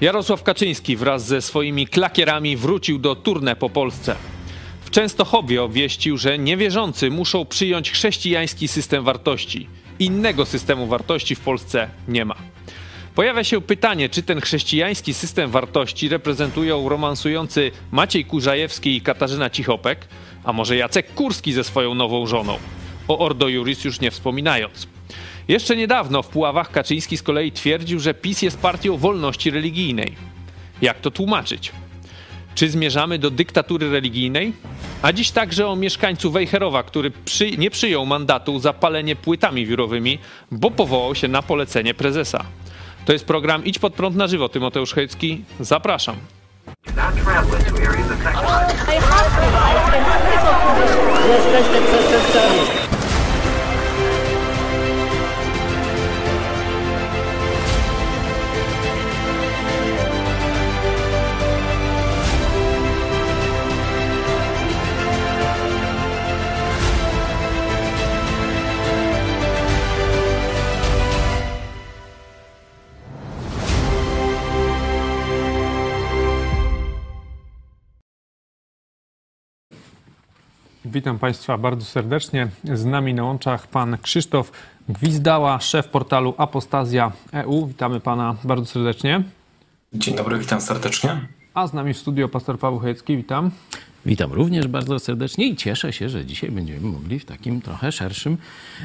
Jarosław Kaczyński wraz ze swoimi klakierami wrócił do turnę po Polsce. W Częstochowie obwieścił, że niewierzący muszą przyjąć chrześcijański system wartości. Innego systemu wartości w Polsce nie ma. Pojawia się pytanie, czy ten chrześcijański system wartości reprezentują romansujący Maciej Kurzajewski i Katarzyna Cichopek, a może Jacek Kurski ze swoją nową żoną. O Ordo Juris już nie wspominając. Jeszcze niedawno w Puławach Kaczyński z kolei twierdził, że PiS jest partią wolności religijnej. Jak to tłumaczyć? Czy zmierzamy do dyktatury religijnej? A dziś także o mieszkańcu Wejherowa, który przy, nie przyjął mandatu za palenie płytami wiórowymi, bo powołał się na polecenie prezesa. To jest program Idź pod prąd na żywo. Tymoteusz Hejcki, zapraszam. Jesteście przestępcami. Witam Państwa bardzo serdecznie. Z nami na łączach pan Krzysztof Gwizdała, szef portalu Apostazja EU. Witamy Pana bardzo serdecznie. Dzień dobry, witam serdecznie. A z nami w studio pastor Paweł Chojecki. Witam. Witam również bardzo serdecznie i cieszę się, że dzisiaj będziemy mogli w takim trochę szerszym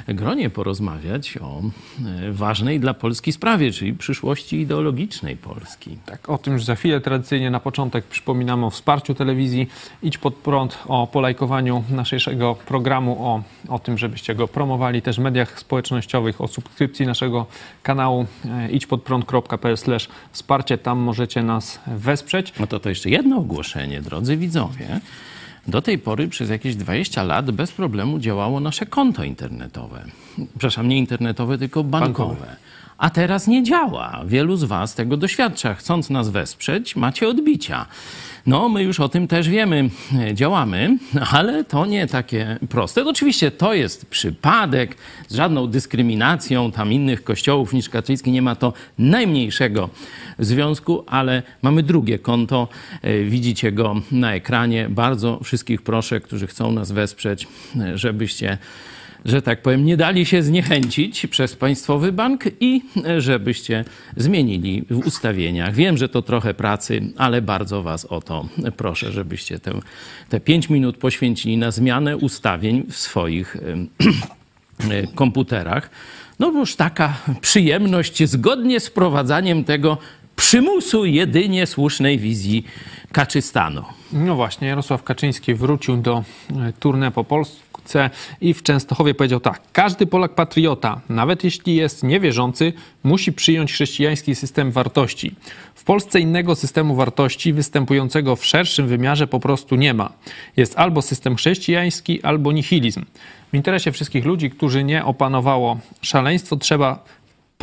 gronie porozmawiać o e, ważnej dla Polski sprawie, czyli przyszłości ideologicznej Polski. Tak, o tym już za chwilę. Tradycyjnie na początek przypominamy o wsparciu telewizji. Idź pod prąd, o polajkowaniu naszego programu, o, o tym, żebyście go promowali też w mediach społecznościowych, o subskrypcji naszego kanału e, idźpodprąd.pl wsparcie. Tam możecie nas wesprzeć. No to to jeszcze jedno ogłoszenie, drodzy widzowie. Do tej pory przez jakieś 20 lat bez problemu działało nasze konto internetowe. Przepraszam, nie internetowe, tylko bankowe. bankowe. A teraz nie działa. Wielu z Was tego doświadcza. Chcąc nas wesprzeć, macie odbicia. No, my już o tym też wiemy, działamy, ale to nie takie proste. Oczywiście to jest przypadek, z żadną dyskryminacją tam innych kościołów niż katolicki nie ma to najmniejszego związku, ale mamy drugie konto, e, widzicie go na ekranie. Bardzo wszystkich proszę, którzy chcą nas wesprzeć, e, żebyście że tak powiem, nie dali się zniechęcić przez Państwowy Bank i żebyście zmienili w ustawieniach. Wiem, że to trochę pracy, ale bardzo Was o to proszę, żebyście te, pięć minut poświęcili na zmianę ustawień w swoich komputerach. No już taka przyjemność zgodnie z wprowadzaniem tego przymusu jedynie słusznej wizji Kaczystanu. No właśnie, Jarosław Kaczyński wrócił do e, turnę po Polsce i w Częstochowie powiedział tak. Każdy Polak patriota, nawet jeśli jest niewierzący, musi przyjąć chrześcijański system wartości. W Polsce innego systemu wartości występującego w szerszym wymiarze po prostu nie ma. Jest albo system chrześcijański, albo nihilizm. W interesie wszystkich ludzi, którzy nie opanowało szaleństwo, trzeba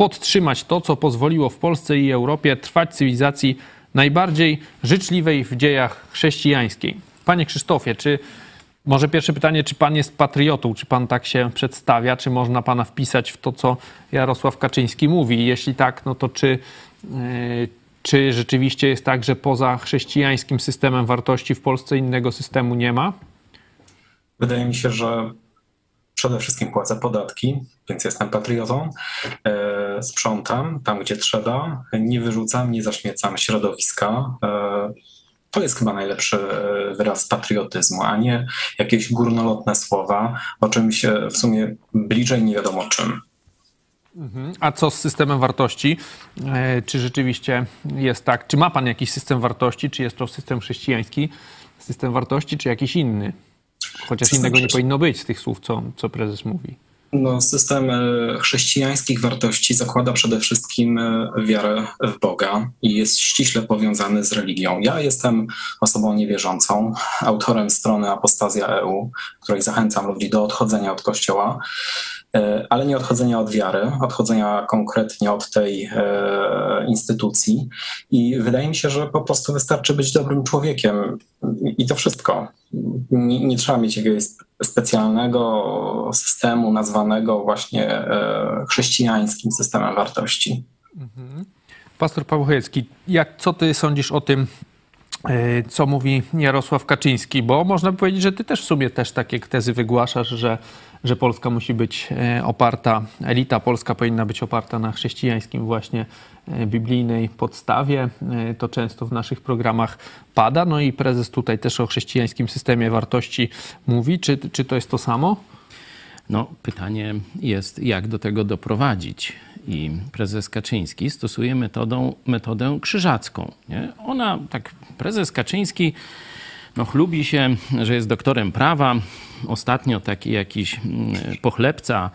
podtrzymać to, co pozwoliło w Polsce i Europie trwać cywilizacji najbardziej życzliwej w dziejach chrześcijańskiej. Panie Krzysztofie, czy może pierwsze pytanie, czy pan jest patriotą, czy pan tak się przedstawia, czy można pana wpisać w to, co Jarosław Kaczyński mówi? Jeśli tak, no to czy, yy, czy rzeczywiście jest tak, że poza chrześcijańskim systemem wartości w Polsce innego systemu nie ma? Wydaje mi się, że przede wszystkim płacę podatki, więc jestem patriotą. E, sprzątam tam, gdzie trzeba, nie wyrzucam, nie zaśmiecam środowiska. E, to jest chyba najlepszy e, wyraz patriotyzmu, a nie jakieś górnolotne słowa o czymś w sumie bliżej nie wiadomo czym. Mhm. A co z systemem wartości? Czy rzeczywiście jest tak? Czy ma Pan jakiś system wartości? Czy jest to system chrześcijański, system wartości, czy jakiś inny? Chociaż system innego nie powinno być z tych słów, co, co prezes mówi. No, system e, chrześcijańskich wartości zakłada przede wszystkim e, wiarę w Boga i jest ściśle powiązany z religią. Ja jestem osobą niewierzącą, autorem strony Apostazja EU, której zachęcam ludzi do odchodzenia od Kościoła. E, ale nie odchodzenia od wiary, odchodzenia konkretnie od tej e, instytucji. I wydaje mi się, że po prostu wystarczy być dobrym człowiekiem i to wszystko. Nie, nie trzeba mieć jakiegoś specjalnego systemu nazwanego właśnie e, chrześcijańskim systemem wartości. Mhm. Pastor Paweł Chojecki, jak, co ty sądzisz o tym, co mówi Jarosław Kaczyński? Bo można by powiedzieć, że ty też w sumie też takie tezy wygłaszasz, że, że Polska musi być e, oparta, elita polska powinna być oparta na chrześcijańskim właśnie e, biblijnej podstawie. To często w naszych programach pada. No i prezes tutaj też o chrześcijańskim systemie wartości mówi. Czy, czy to jest to samo? No, pytanie jest, jak do tego doprowadzić. I prezes Kaczyński stosuje metodą, metodę krzyżacką. Nie? Ona, tak, prezes Kaczyński no, chlubi się, że jest doktorem prawa. Ostatnio taki jakiś mm, pochlebca,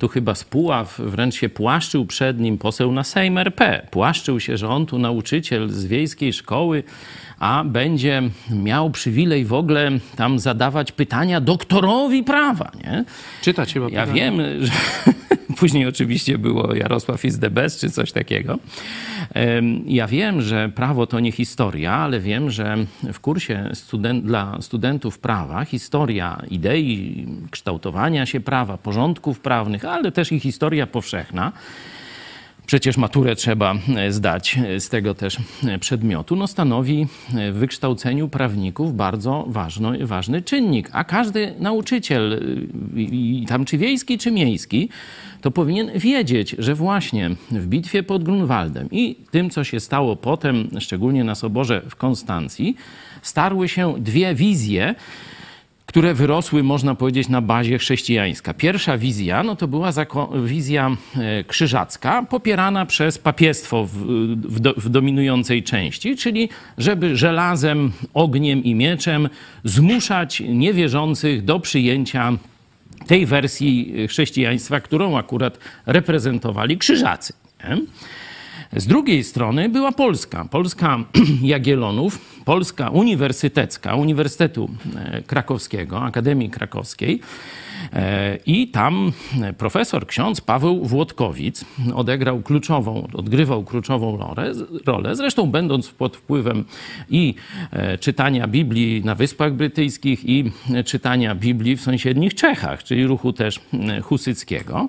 tu chyba z Puław, wręcz się płaszczył przed nim poseł na Sejm RP. Płaszczył się, że on tu nauczyciel z wiejskiej szkoły, a będzie miał przywilej w ogóle tam zadawać pytania doktorowi prawa, nie? Czytać chyba. Ja pytanie. wiem, że później oczywiście było Jarosław is the best, czy coś takiego. Ja wiem, że prawo to nie historia, ale wiem, że w kursie dla studentów prawa historia idei kształtowania się prawa, porządków prawnych, ale też i historia powszechna. Przecież maturę trzeba e, zdać e, z tego też e, przedmiotu, no stanowi w wykształceniu prawników bardzo ważno, ważny czynnik. A każdy nauczyciel, tam czy wiejski, czy miejski, to powinien wiedzieć, że właśnie w bitwie pod Grunwaldem i tym, co się stało potem, szczególnie na Soborze w Konstancji, starły się dwie wizje, które wyrosły, można powiedzieć, na bazie chrześcijańska. Pierwsza wizja no to była wizja e, krzyżacka, popierana przez papiestwo w, w, do, w dominującej części, czyli żeby żelazem, ogniem i mieczem zmuszać niewierzących do przyjęcia tej wersji chrześcijaństwa, którą akurat reprezentowali krzyżacy. Nie? Z drugiej strony była Polska. Polska Jagiellonów, Polska uniwersytecka, Uniwersytetu e, Krakowskiego, Akademii Krakowskiej. E, I tam profesor, ksiądz Paweł Włodkowic odegrał kluczową, odgrywał kluczową rolę, rolę. Zresztą będąc pod wpływem i e, czytania Biblii na Wyspach Brytyjskich i czytania Biblii w sąsiednich Czechach, czyli ruchu też husyckiego.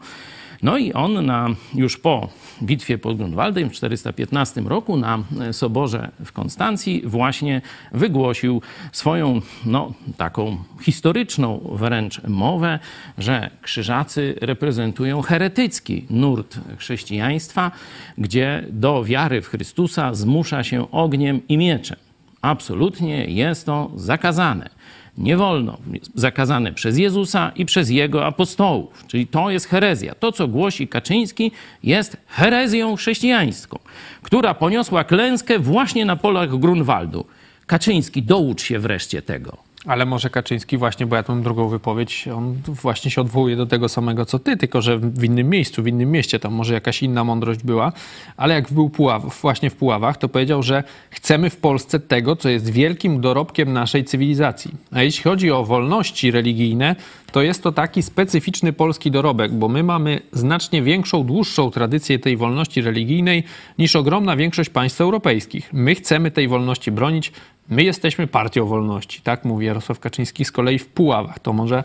No i on na, już po bitwie pod Grunwaldem w 415 roku na Soborze w Konstancji właśnie wygłosił swoją, no, taką historyczną wręcz mowę, że krzyżacy reprezentują heretycki nurt chrześcijaństwa, gdzie do wiary w Chrystusa zmusza się ogniem i mieczem. Absolutnie jest to zakazane. Nie wolno. Zakazane przez Jezusa i przez jego apostołów. Czyli to jest herezja. To, co głosi Kaczyński, jest herezją chrześcijańską, która poniosła klęskę właśnie na polach Grunwaldu. Kaczyński, doucz się wreszcie tego. Ale może Kaczyński właśnie, bo ja tą drugą wypowiedź, on właśnie się odwołuje do tego samego co ty, tylko że w innym miejscu, w innym mieście, tam może jakaś inna mądrość była, ale jak był Puław, właśnie w Puławach, to powiedział, że chcemy w Polsce tego, co jest wielkim dorobkiem naszej cywilizacji. A jeśli chodzi o wolności religijne, to jest to taki specyficzny polski dorobek, bo my mamy znacznie większą, dłuższą tradycję tej wolności religijnej niż ogromna większość państw europejskich. My chcemy tej wolności bronić, my jesteśmy partią wolności, tak mówi Jarosław Kaczyński z kolei w Puławach. To może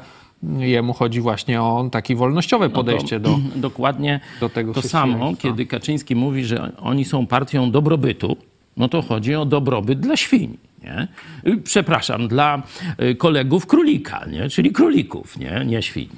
jemu chodzi właśnie o takie wolnościowe podejście do... Dokładnie do tego to samo, kiedy Kaczyński mówi, że oni są partią dobrobytu, no to chodzi o dobrobyt dla świń. Nie? Y, Przepraszam, dla y, kolegów królika, nie? czyli królików, nie, nie świń.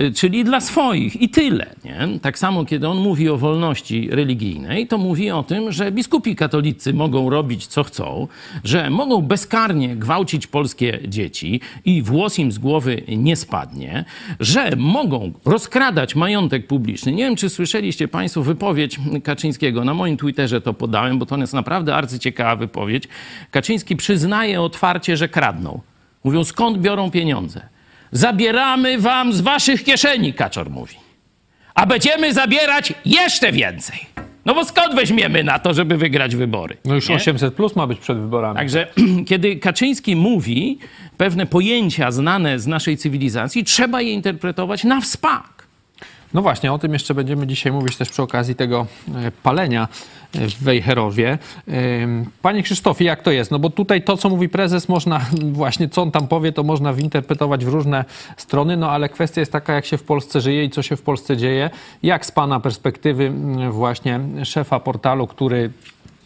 Y, czyli dla swoich i tyle. Nie? Tak samo, kiedy on mówi o wolności religijnej, to mówi o tym, że biskupi katolicy mogą robić co chcą, że mogą bezkarnie gwałcić polskie dzieci i włos im z głowy nie spadnie, że mogą rozkradać majątek publiczny. Nie wiem, czy słyszeliście Państwo wypowiedź Kaczyńskiego. Na moim Twitterze to podałem, bo to jest naprawdę arcyciekawa wypowiedź. Kaczyński przyznaje otwarcie, że kradną. Mówią, skąd biorą pieniądze? Zabieramy wam z waszych kieszeni, Kaczor mówi. A będziemy zabierać jeszcze więcej. No bo skąd weźmiemy na to, żeby wygrać wybory? No już nie? 800 plus ma być przed wyborami. Także kiedy Kaczyński mówi pewne pojęcia znane z naszej cywilizacji, trzeba je interpretować na wspak. No właśnie, o tym jeszcze będziemy dzisiaj mówić też przy okazji tego e, palenia e, w Wejherowie. Panie Krzysztofie, jak to jest? No bo tutaj to, co mówi prezes, można właśnie, co on tam powie, to można winterpretować w różne strony, no ale kwestia jest taka, jak się w Polsce żyje i co się w Polsce dzieje. Jak z Pana perspektywy właśnie szefa portalu, który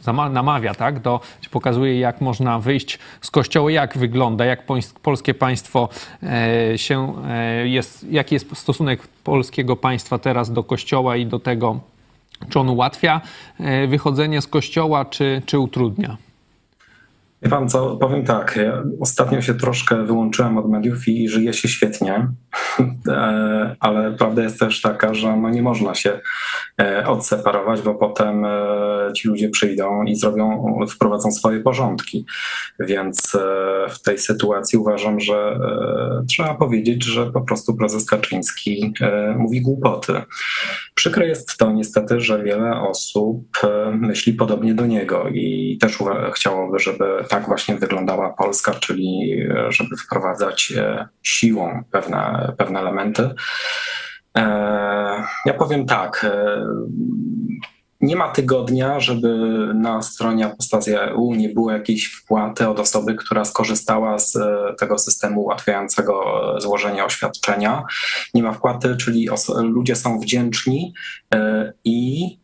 namawia, tak, do, pokazuje, jak można wyjść z kościoła, jak wygląda, jak polskie państwo e, się e, jest, jaki jest stosunek polskiego państwa teraz do kościoła i do tego, czy on ułatwia e, wychodzenie z kościoła, czy, czy utrudnia. Pan co, powiem tak, ja ostatnio się troszkę wyłączyłem od mediów i żyje się świetnie, ale prawda jest też taka, że no nie można się e, odseparować, bo potem e, ci ludzie przyjdą i zrobią, wprowadzą swoje porządki. Więc w tej sytuacji uważam, że trzeba powiedzieć, że po prostu prezes Kaczyński mówi głupoty. Przykre jest to niestety, że wiele osób myśli podobnie do niego i też chciałoby, żeby tak właśnie wyglądała Polska, czyli e, żeby wprowadzać e, siłą pewne, pewne elementy. E, ja powiem tak. Nie ma tygodnia, żeby na stronie Apostazja EU nie było jakiejś wpłaty od osoby, która skorzystała z tego systemu ułatwiającego złożenie oświadczenia. Nie ma wpłaty, czyli ludzie są wdzięczni i E,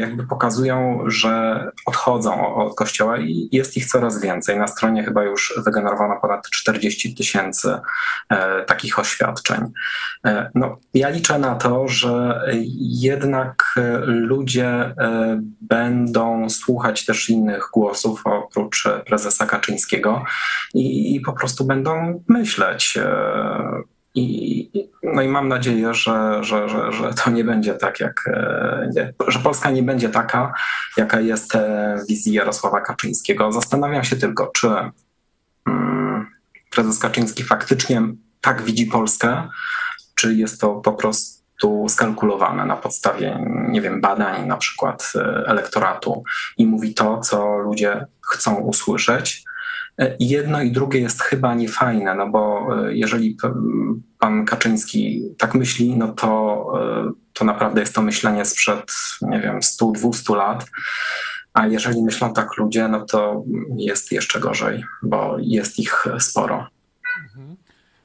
jakby pokazują, że odchodzą od kościoła i jest ich coraz więcej. Na stronie chyba już wygenerowano ponad 40 tysięcy e, takich oświadczeń. E, no, ja liczę na to, że jednak ludzie będą słuchać też innych głosów oprócz prezesa Kaczyńskiego i, i po prostu będą myśleć i, no i mam nadzieję, że, że, że, że to nie będzie tak, jak, e, że Polska nie będzie taka, jaka jest e, w wizji Jarosława Kaczyńskiego. Zastanawiam się tylko, czy mm, prezes Kaczyński faktycznie tak widzi Polskę, czy jest to po prostu skalkulowane na podstawie, nie wiem, badań na przykład e, elektoratu i mówi to, co ludzie chcą usłyszeć, Jedno i drugie jest chyba niefajne, no bo e, jeżeli pan Kaczyński tak myśli, no to, e, to naprawdę jest to myślenie sprzed, nie wiem, 100-200 lat. A jeżeli myślą tak ludzie, no to jest jeszcze gorzej, bo jest ich sporo.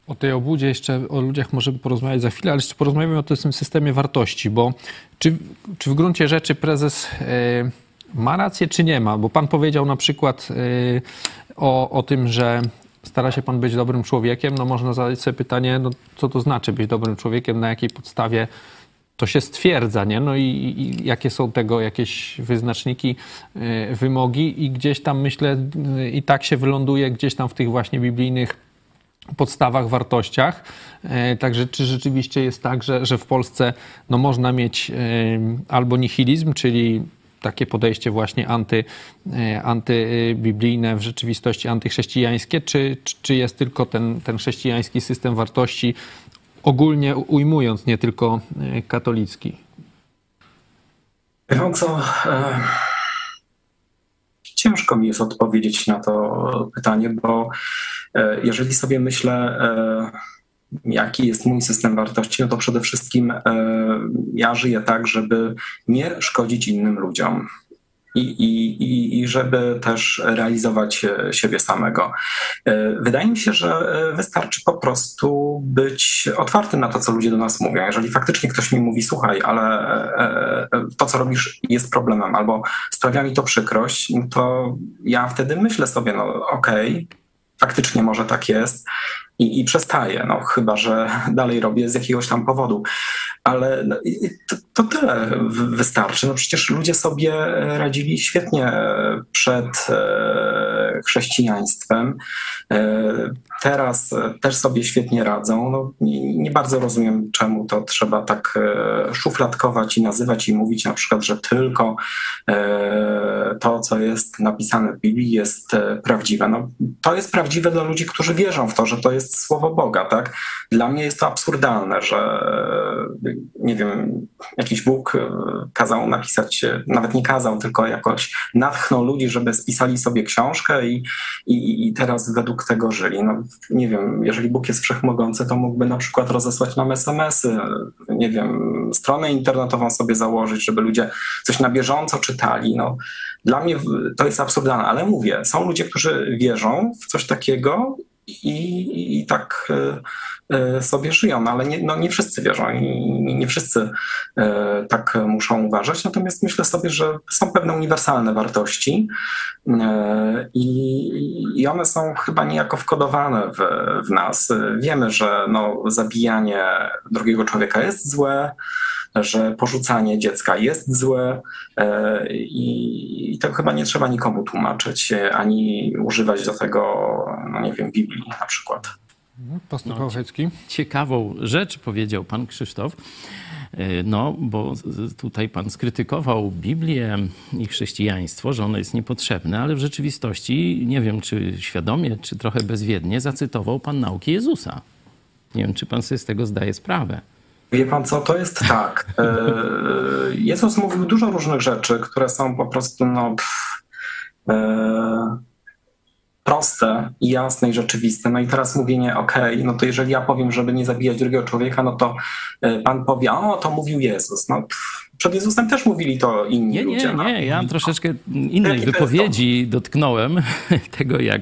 O tej obudzie jeszcze, o ludziach możemy porozmawiać za chwilę, ale jeszcze porozmawiamy o tym systemie wartości, bo czy, czy w gruncie rzeczy prezes e, ma rację, czy nie ma? Bo pan powiedział na przykład o, o tym, że stara się pan być dobrym człowiekiem, no można zadać sobie pytanie, no co to znaczy być dobrym człowiekiem, na jakiej podstawie to się stwierdza, nie? No i, i, jakie są tego jakieś wyznaczniki, y, wymogi i gdzieś tam myślę y, i tak się wyląduje gdzieś tam w tych właśnie biblijnych podstawach, wartościach. Y, także czy rzeczywiście jest tak, że, że w Polsce no, można mieć albo nihilizm, czyli takie podejście właśnie anty, e, antybiblijne, w rzeczywistości antychrześcijańskie, czy, czy jest tylko ten, ten chrześcijański system wartości, ogólnie ujmując, nie tylko e, katolicki? Wiem co, e, ciężko mi jest odpowiedzieć na to pytanie, bo jeżeli sobie myślę, jaki jest mój system wartości, no to przede wszystkim e, ja żyję tak, żeby nie szkodzić innym ludziom. I, i, i żeby też realizować siebie samego. E, wydaje mi się, że wystarczy po prostu być otwartym na to, co ludzie do nas mówią. Jeżeli faktycznie ktoś mi mówi, słuchaj, ale e, to, co robisz, jest problemem, albo sprawia mi to przykrość, no to ja wtedy myślę sobie, no okej, okay, faktycznie może tak jest i, i no chyba, że dalej robię z jakiegoś tam powodu. Ale no, to, to, tyle wystarczy. No przecież ludzie sobie radzili świetnie przed e, chrześcijaństwem. E, teraz też sobie świetnie radzą. No, nie, nie, bardzo rozumiem, czemu to trzeba tak e, szufladkować i nazywać i mówić na przykład, że tylko to, co jest napisane w Biblii, jest prawdziwe. No, to jest prawdziwe dla ludzi, którzy wierzą w to, że to jest słowo Boga, tak? Dla mnie jest to absurdalne, że nie wiem, jakiś Bóg e, kazał napisać, nawet nie kazał, tylko jakoś natchnął ludzi, żeby spisali sobie książkę i, i, i teraz według tego żyli. No, nie wiem, jeżeli Bóg jest wszechmogący, to mógłby na przykład rozesłać nam SMS-y, nie wiem, stronę internetową sobie założyć, żeby ludzie coś na bieżąco czytali. No, dla mnie to jest absurdalne, ale mówię, są ludzie, którzy wierzą w coś takiego i, i tak e, e, sobie żyją, no ale nie, no nie wszyscy wierzą i nie wszyscy e, tak muszą uważać. Natomiast myślę sobie, że są pewne uniwersalne wartości i, one są chyba niejako wkodowane w, w nas. Wiemy, że no, zabijanie drugiego człowieka jest złe, że porzucanie dziecka jest złe e, i, i to chyba nie trzeba nikomu tłumaczyć, e, ani używać do tego, no nie wiem, Biblii na przykład. Pastor No, Ciekawą rzecz powiedział pan Krzysztof. E, no, bo tutaj pan skrytykował Biblię i chrześcijaństwo, że ono jest niepotrzebne, ale w rzeczywistości, nie wiem czy świadomie, czy trochę bezwiednie, zacytował pan nauki Jezusa. Nie wiem, czy pan sobie z tego zdaje sprawę. Wie pan co, to jest tak. E, Jezus mówił dużo różnych rzeczy, które są po prostu no, pff, e, proste i jasne i rzeczywiste. No i teraz mówienie, ok, no to jeżeli ja powiem, żeby nie zabijać drugiego człowieka, no to e, pan powie, o, to mówił Jezus. No, pff, przed Jezusem też mówili to inni nie, ludzie. Nie, no. nie, ja troszeczkę innej Jaki to wypowiedzi dotknąłem tego, jak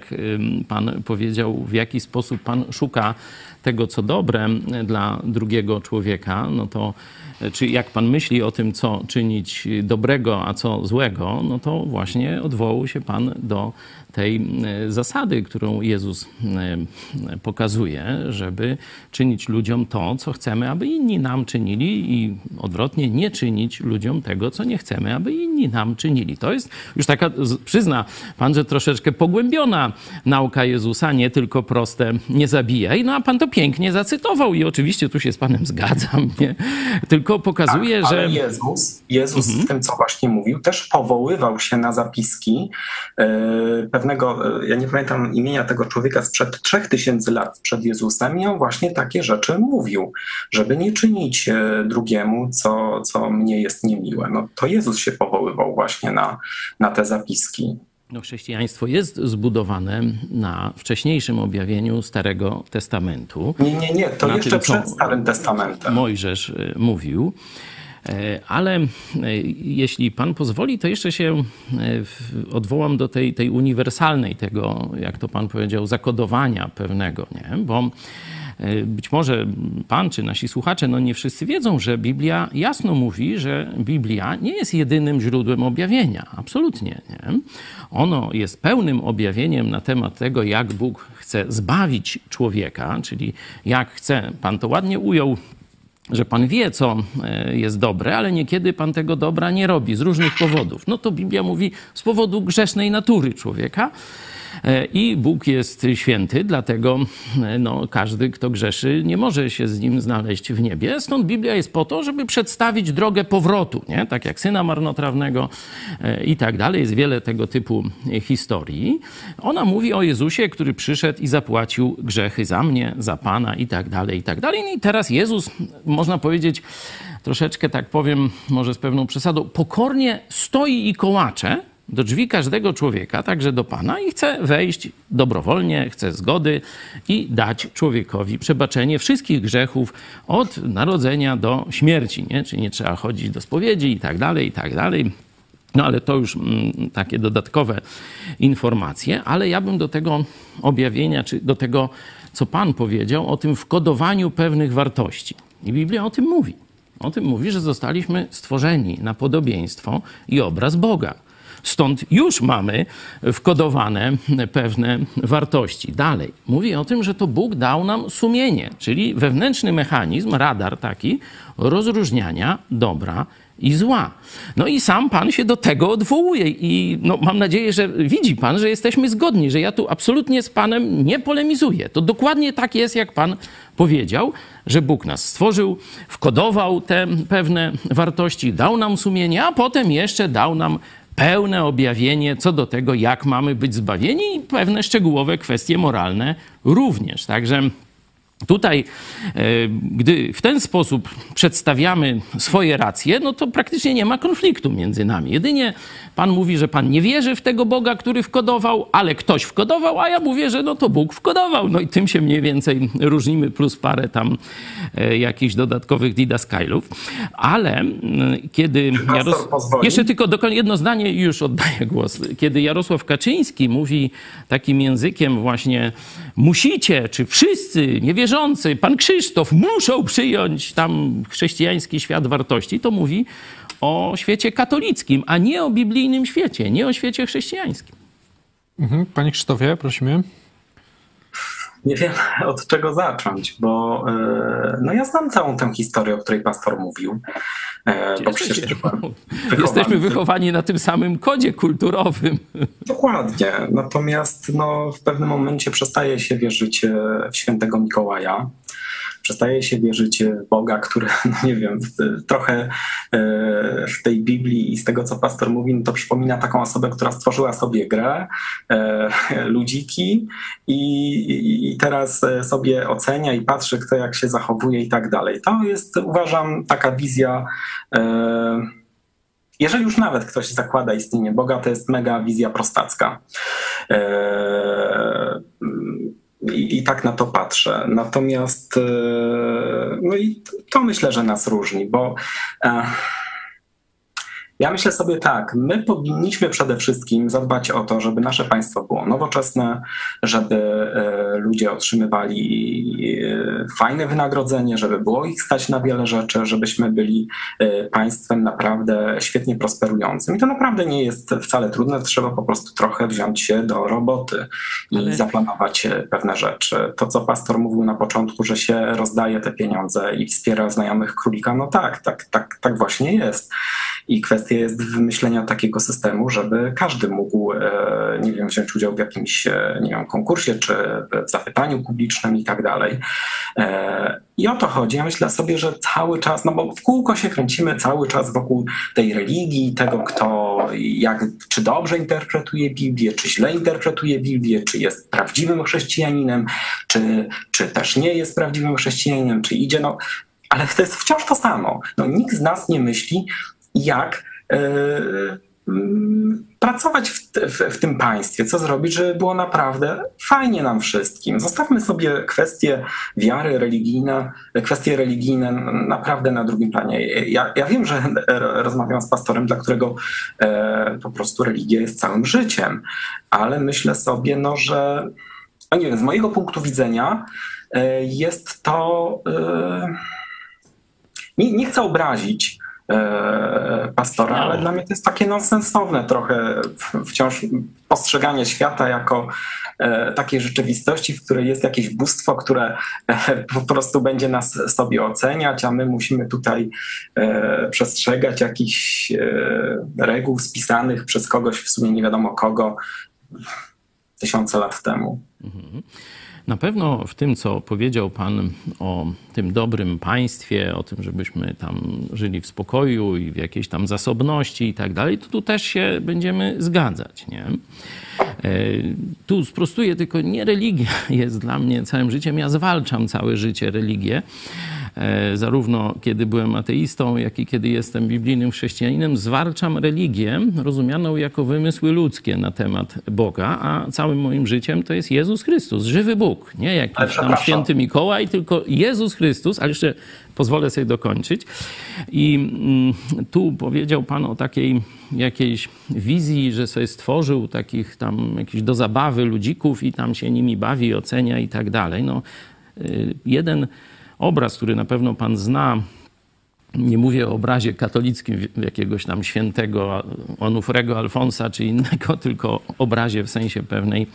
pan powiedział, w jaki sposób pan szuka tego, co dobre dla drugiego człowieka, no to czy jak pan myśli o tym, co czynić dobrego, a co złego, no to właśnie odwołał się pan do tej e, zasady, którą Jezus e, pokazuje, żeby czynić ludziom to, co chcemy, aby inni nam czynili i odwrotnie nie czynić ludziom tego, co nie chcemy, aby inni nam czynili. To jest już taka, przyzna pan, że troszeczkę pogłębiona nauka Jezusa, nie tylko proste nie zabijaj. No a pan to pięknie zacytował i oczywiście tu się z panem zgadzam, nie? Tylko pokazuje, tak, że... Jezus, Jezus mhm. w tym, co właśnie mówił, też powoływał się na zapiski yy, pewnego, ja nie pamiętam imienia tego człowieka sprzed 3000 lat przed Jezusem i on właśnie takie rzeczy mówił, żeby nie czynić drugiemu, co, co mnie jest niemiłe. No, to Jezus się powoływał właśnie na, na te zapiski. No, chrześcijaństwo jest zbudowane na wcześniejszym objawieniu Starego Testamentu. Nie, nie, nie, to jeszcze tym, przed Starym Testamentem. Mojżesz mówił. Ale jeśli pan pozwoli, to jeszcze się odwołam do tej, tej uniwersalnej, tego, jak to pan powiedział, zakodowania pewnego, nie? bo być może pan czy nasi słuchacze, no nie wszyscy wiedzą, że Biblia jasno mówi, że Biblia nie jest jedynym źródłem objawienia. Absolutnie nie. Ono jest pełnym objawieniem na temat tego, jak Bóg chce zbawić człowieka, czyli jak chce, pan to ładnie ujął że Pan wie, co jest dobre, ale niekiedy Pan tego dobra nie robi z różnych powodów. No to Biblia mówi z powodu grzesznej natury człowieka. I Bóg jest święty, dlatego no, każdy, kto grzeszy, nie może się z nim znaleźć w niebie. Stąd Biblia jest po to, żeby przedstawić drogę powrotu, nie? tak jak syna marnotrawnego i tak dalej. Jest wiele tego typu historii. Ona mówi o Jezusie, który przyszedł i zapłacił grzechy za mnie, za Pana i tak dalej, i tak dalej. No i teraz Jezus, można powiedzieć, troszeczkę tak powiem, może z pewną przesadą, pokornie stoi i kołacze do drzwi każdego człowieka, także do Pana, i chce wejść dobrowolnie, chce zgody i dać człowiekowi przebaczenie wszystkich grzechów od narodzenia do śmierci. Nie? Czyli nie trzeba chodzić do spowiedzi i tak dalej, i tak dalej. No ale to już mm, takie dodatkowe informacje, ale ja bym do tego objawienia, czy do tego, co Pan powiedział, o tym wkodowaniu pewnych wartości. I Biblia o tym mówi. O tym mówi, że zostaliśmy stworzeni na podobieństwo i obraz Boga. Stąd już mamy wkodowane pewne wartości. Dalej, mówi o tym, że to Bóg dał nam sumienie, czyli wewnętrzny mechanizm, radar taki rozróżniania dobra i zła. No i sam Pan się do tego odwołuje i no, mam nadzieję, że widzi Pan, że jesteśmy zgodni, że ja tu absolutnie z Panem nie polemizuję. To dokładnie tak jest, jak Pan powiedział, że Bóg nas stworzył, wkodował te pewne wartości, dał nam sumienie, a potem jeszcze dał nam pełne objawienie co do tego, jak mamy być zbawieni i pewne szczegółowe kwestie moralne również. Także Tutaj, e, gdy w ten sposób przedstawiamy swoje racje, no to praktycznie nie ma konfliktu między nami. Jedynie Pan mówi, że Pan nie wierzy w tego Boga, który wkodował, ale ktoś wkodował, a ja mówię, że no to Bóg wkodował. No i tym się mniej więcej różnimy, plus parę tam e, jakichś dodatkowych didaskajlów. Ale kiedy... Jaros... Jeszcze tylko dokon- jedno zdanie i już oddaję głos. Kiedy Jarosław Kaczyński mówi takim językiem właśnie musicie, czy wszyscy niewierzący, pan Krzysztof, muszą przyjąć tam chrześcijański świat wartości, to mówi o świecie katolickim, a nie o biblijnym świecie, nie o świecie chrześcijańskim. Mhm. Panie Krzysztofie, prosimy. Nie wiem od czego zacząć, bo e, no ja znam całą tę historię, o której pastor mówił. E, bo przecież Jesteśmy, byłem jesteśmy wychowani na tym samym kodzie kulturowym. Dokładnie. Natomiast no, w pewnym momencie przestaje się wierzyć e, w świętego Mikołaja. Przestaje się wierzyć w Boga, który, no nie wiem, trochę e, w tej Biblii i z tego, co pastor mówi, no to przypomina taką osobę, która stworzyła sobie grę, e, ludziki i, i, teraz e, sobie ocenia i patrzy, kto jak się zachowuje i tak dalej. To jest, uważam, taka wizja. Jeżeli już nawet ktoś zakłada istnienie Boga, to jest mega wizja prostacka. I, I tak na to patrzę. Natomiast e, no i to myślę, że nas różni, bo e, ja myślę sobie tak, my powinniśmy przede wszystkim zadbać o to, żeby nasze państwo było nowoczesne, żeby e, ludzie otrzymywali e, fajne wynagrodzenie, żeby było ich stać na wiele rzeczy, żebyśmy byli e, państwem naprawdę świetnie prosperującym. I to naprawdę nie jest wcale trudne, trzeba po prostu trochę wziąć się do roboty i Ale- zaplanować pewne rzeczy. To, co pastor mówił na początku, że się rozdaje te pieniądze i wspiera znajomych królika, no tak, tak, tak, tak właśnie jest. I kwestia jest wymyślenia takiego systemu, żeby każdy mógł, e, nie wiem, wziąć udział w jakimś, e, nie wiem, konkursie czy w zapytaniu publicznym i tak dalej. E, I o to chodzi. Ja myślę sobie, że cały czas, no bo w kółko się kręcimy cały czas wokół tej religii, tego, kto jak, czy dobrze interpretuje Biblię, czy źle interpretuje Biblię, czy jest prawdziwym chrześcijaninem, czy, czy też nie jest prawdziwym chrześcijaninem, czy idzie, no ale to jest wciąż to samo. No, nikt z nas nie myśli, jak e, mm, pracować w, w, w tym państwie, co zrobić, żeby było naprawdę fajnie nam wszystkim. Zostawmy sobie kwestie wiary religijne, kwestie religijne naprawdę na drugim planie. Ja, ja wiem, że rozmawiam z pastorem, dla którego e, po prostu religia jest całym życiem, ale myślę sobie, no, że no nie wiem, z mojego punktu widzenia e, jest to. E, nie, nie chcę obrazić pastora, No. ale dla mnie to jest takie nonsensowne trochę wciąż postrzeganie świata jako e, takiej rzeczywistości, w której jest jakieś bóstwo, które e, po prostu będzie nas sobie oceniać, a my musimy tutaj e, przestrzegać jakichś e, reguł spisanych przez kogoś, w sumie nie wiadomo kogo, tysiące lat temu. Na pewno w tym, co powiedział Pan o tym dobrym państwie, o tym, żebyśmy tam żyli w spokoju i w jakiejś tam zasobności i tak dalej, to tu też się będziemy zgadzać. Nie? E, Tu sprostuję, tylko nie religia jest dla mnie całym życiem. Ja zwalczam całe życie religię. E, Zarówno kiedy byłem ateistą, jak i kiedy jestem biblijnym chrześcijaninem, zwalczam religię rozumianą jako wymysły ludzkie na temat Boga, a całym moim życiem to jest Jezus Chrystus, żywy Bóg, nie jakiś tam święty Mikołaj, tylko Jezus Chrystus, ale jeszcze pozwolę sobie dokończyć. I mm, tu powiedział Pan o takiej jakiejś wizji, że sobie stworzył takich tam jakichś do zabawy ludzików i tam się nimi bawi, ocenia i tak dalej. No, y, jeden obraz, który na pewno Pan zna, nie mówię o obrazie katolickim jakiegoś tam świętego Onufrego Alfonsa czy innego, tylko obrazie w sensie pewnej,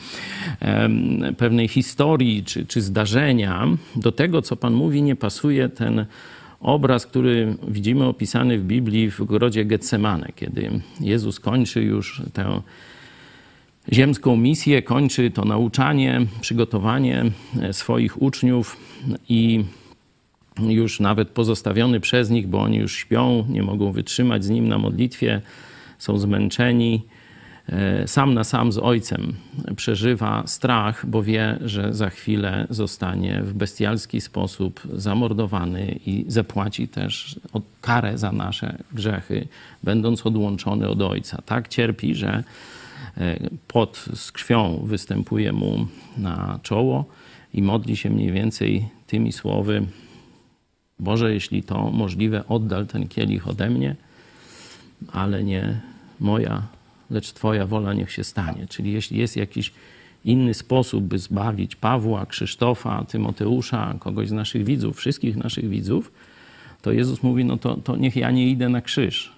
pewnej historii czy, czy zdarzenia. Do tego, co Pan mówi, nie pasuje ten obraz, który widzimy opisany w Biblii w ogrodzie Getsemane, kiedy Jezus kończy już tę ziemską misję, kończy to nauczanie, przygotowanie e, swoich uczniów i już nawet pozostawiony przez nich, bo oni już śpią, nie mogą wytrzymać z nim na modlitwie, są zmęczeni. e, sam na sam z ojcem przeżywa strach, bo wie, że za chwilę zostanie w bestialski sposób zamordowany i zapłaci też karę za nasze grzechy, będąc odłączony od ojca. Tak cierpi, że e, pot z krwią występuje mu na czoło i modli się mniej więcej tymi słowy: Boże, jeśli to możliwe, oddal ten kielich ode mnie, ale nie moja, lecz Twoja wola niech się stanie. Czyli jeśli jest jakiś inny sposób, by zbawić Pawła, Krzysztofa, Tymoteusza, kogoś z naszych widzów, wszystkich naszych widzów, to Jezus mówi, no to, to niech ja nie idę na krzyż.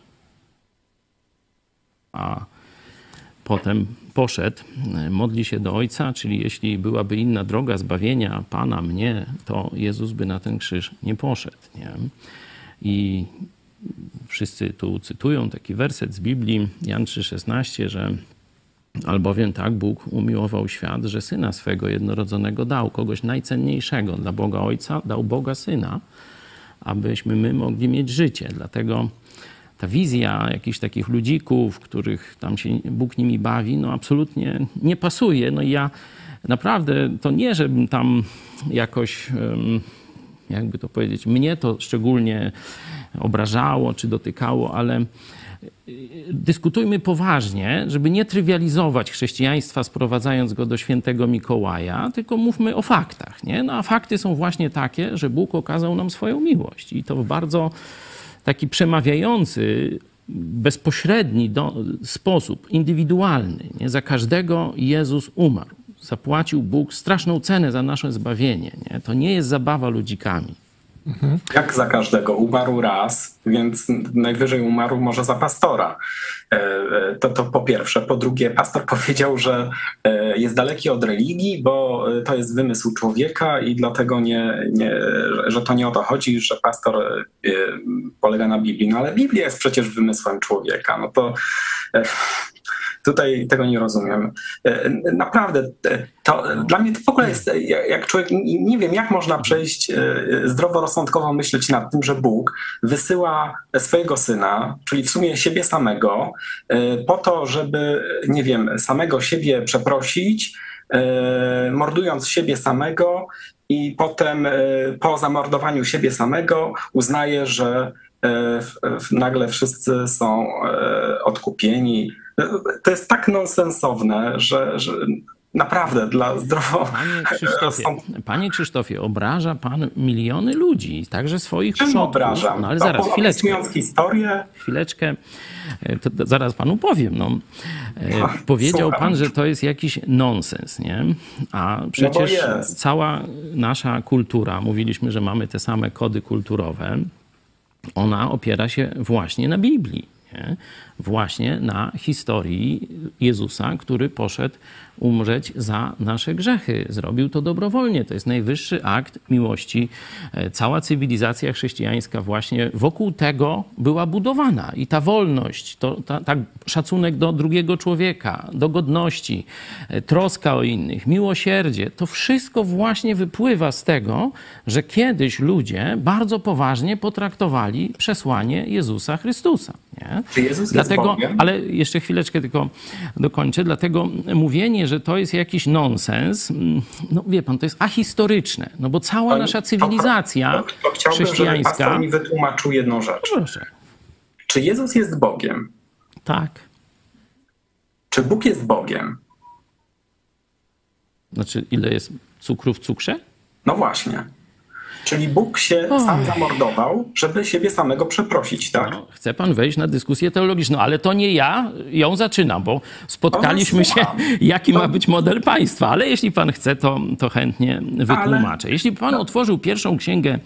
A potem poszedł, modli się do Ojca, czyli jeśli byłaby inna droga zbawienia Pana, mnie, to Jezus by na ten krzyż nie poszedł. Nie? I wszyscy tu cytują taki werset z Biblii, Jan 3,16, że albowiem tak Bóg umiłował świat, że Syna swego jednorodzonego dał, kogoś najcenniejszego dla Boga Ojca, dał Boga Syna, abyśmy my mogli mieć życie. Dlatego ta wizja jakichś takich ludzików, których tam się Bóg nimi bawi, no absolutnie nie pasuje. No i ja naprawdę to nie, żebym tam jakoś, jakby to powiedzieć, mnie to szczególnie obrażało czy dotykało, ale dyskutujmy poważnie, żeby nie trywializować chrześcijaństwa, sprowadzając go do świętego Mikołaja, tylko mówmy o faktach. Nie? No a fakty są właśnie takie, że Bóg okazał nam swoją miłość i to w bardzo taki przemawiający, bezpośredni do, sposób, indywidualny. Nie? Za każdego Jezus umarł. Zapłacił Bóg straszną cenę za nasze zbawienie. Nie? To nie jest zabawa ludzikami. Jak za każdego? Umarł raz, więc najwyżej umarł może za pastora. E, e, to, to po pierwsze. Po drugie, pastor powiedział, że e, jest daleki od religii, bo to jest wymysł człowieka i dlatego nie, nie, że to nie o to chodzi, że pastor polega na Biblii. No ale Biblia jest przecież wymysłem człowieka. No to Tutaj tego nie rozumiem. E, naprawdę, e, to dla mnie to w ogóle jest, e, jak człowiek, nie wiem, jak można przejść zdroworozsądkowo myśleć nad tym, że Bóg wysyła swojego syna, czyli w sumie siebie samego, po to, żeby, nie wiem, samego siebie przeprosić, mordując siebie samego i potem po zamordowaniu siebie samego uznaje, że nagle wszyscy są odkupieni, to jest tak nonsensowne, że, że naprawdę dla zdrowo... Panie Krzysztofie, Panie Krzysztofie, obraża pan miliony ludzi, także swoich Czym przodków. obrażam? No ale zaraz, chwileczkę. historię? Chwileczkę, e, to, zaraz panu powiem. No. Ach, powiedział słucham. pan, że to jest jakiś nonsens, nie? A przecież no cała nasza kultura, mówiliśmy, że mamy te same kody kulturowe, ona opiera się właśnie na Biblii. Nie? właśnie na historii Jezusa, który poszedł umrzeć za nasze grzechy. Zrobił to dobrowolnie. To jest najwyższy akt miłości. E, cała cywilizacja chrześcijańska właśnie wokół tego była budowana. I ta wolność, to, ta, ta szacunek do drugiego człowieka, do godności, e, troska o innych, miłosierdzie, to wszystko właśnie wypływa z tego, że kiedyś ludzie bardzo poważnie potraktowali przesłanie Jezusa Chrystusa. Nie? Czy Jezus Dlatego, ale jeszcze chwileczkę tylko dokończę. Dlatego mówienie, że to jest jakiś nonsens, mm, no wie pan, to jest ahistoryczne, no bo cała Pani, nasza cywilizacja to, to, to chciałbym, chrześcijańska... Żeby mi wytłumaczył jedną rzecz. Proszę. Czy Jezus jest Bogiem? Tak. Czy Bóg jest Bogiem? Znaczy, ile jest cukru w cukrze? No właśnie. Czyli Bóg się sam zamordował, żeby siebie samego przeprosić, tak? No, chce pan wejść na dyskusję teologiczną, ale to nie ja ją zaczynam, bo spotkaliśmy się, jaki ma być model państwa. Ale jeśli pan chce, to, to chętnie wytłumaczę. Ale... Jeśli pan no. otworzył pierwszą księgę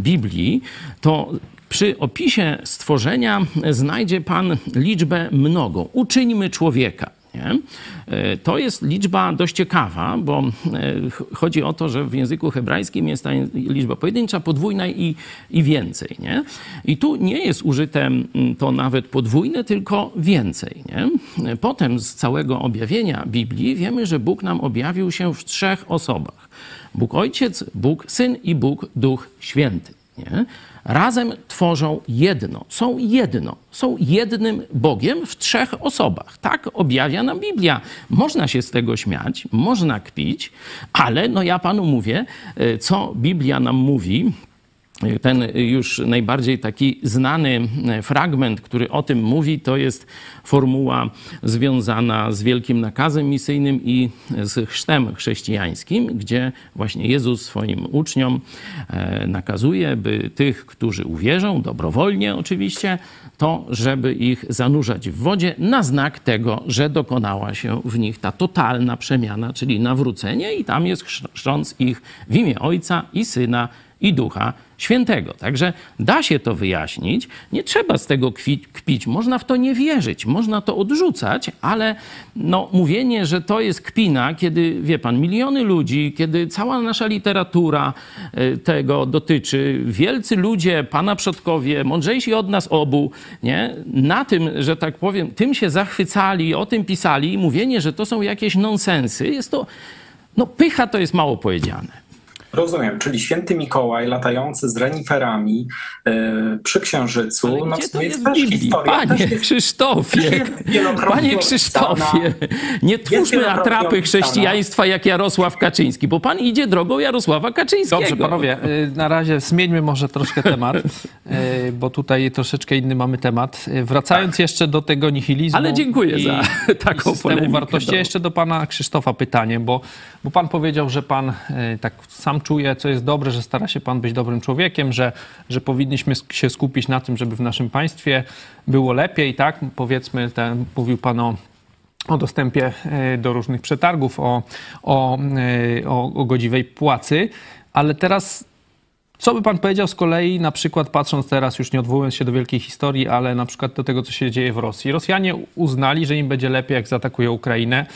Biblii, to przy opisie stworzenia znajdzie pan liczbę mnogą. Uczyńmy człowieka. Nie? E, to jest liczba dość ciekawa, bo e, chodzi o to, że w języku hebrajskim jest ta liczba pojedyncza, podwójna i, i więcej. Nie? I tu nie jest użyte to nawet podwójne, tylko więcej. Nie? Potem z całego objawienia Biblii wiemy, że Bóg nam objawił się w trzech osobach. Bóg Ojciec, Bóg Syn i Bóg Duch Święty. nie? Razem tworzą jedno, są jedno, są jednym Bogiem w trzech osobach. Tak objawia nam Biblia. Można się z tego śmiać, można kpić, ale no ja panu mówię, e, co Biblia nam mówi ten już najbardziej taki znany fragment, który o tym mówi, to jest formuła związana z wielkim nakazem misyjnym i z chrztem chrześcijańskim, gdzie właśnie Jezus swoim uczniom e, nakazuje, by tych, którzy uwierzą, dobrowolnie oczywiście, to żeby ich zanurzać w wodzie na znak tego, że dokonała się w nich ta totalna przemiana, czyli nawrócenie i tam jest chrząc ich w imię Ojca i Syna i Ducha Świętego. Także da się to wyjaśnić. Nie trzeba z tego kpić. Można w to nie wierzyć, można to odrzucać, ale no, mówienie, że to jest kpina, kiedy, wie pan, miliony ludzi, kiedy cała nasza literatura e, tego dotyczy, wielcy ludzie, pana przodkowie, mądrzejsi od nas obu, nie? na tym, że tak powiem, tym się zachwycali, o tym pisali, mówienie, że to są jakieś nonsensy, jest to, no pycha to jest mało powiedziane. Rozumiem, czyli święty Mikołaj latający z reniferami yy, przy Księżycu, Ale no gdzie to jest jest też historia. Panie też jest, Krzysztofie, też jest wielokrotnie panie Krzysztofie, nie twórzmy atrapy chrześcijaństwa jak Jarosław Kaczyński, bo pan idzie drogą Jarosława Kaczyńskiego. Dobrze, panowie, y, na razie zmieńmy może troszkę temat, y, bo tutaj troszeczkę inny mamy temat. Y, Wracając jeszcze do tego nihilizmu. Ale dziękuję i, za taką i systemu polemikę. wartości. Dobra. Jeszcze do pana Krzysztofa pytanie, bo, bo pan powiedział, że pan tak sam czuje, co jest dobre, że stara się pan być dobrym człowiekiem, że, że powinniśmy się skupić na tym, żeby w naszym państwie było lepiej, tak? Powiedzmy, ten, mówił pan o o dostępie e, do różnych przetargów, o, o, e, o, o godziwej płacy, ale teraz co by pan powiedział z kolei, na przykład patrząc teraz, już nie odwołując się do wielkiej historii, ale na przykład do tego, co się dzieje w Rosji. Rosjanie uznali, że im będzie lepiej, jak zaatakują Ukrainę,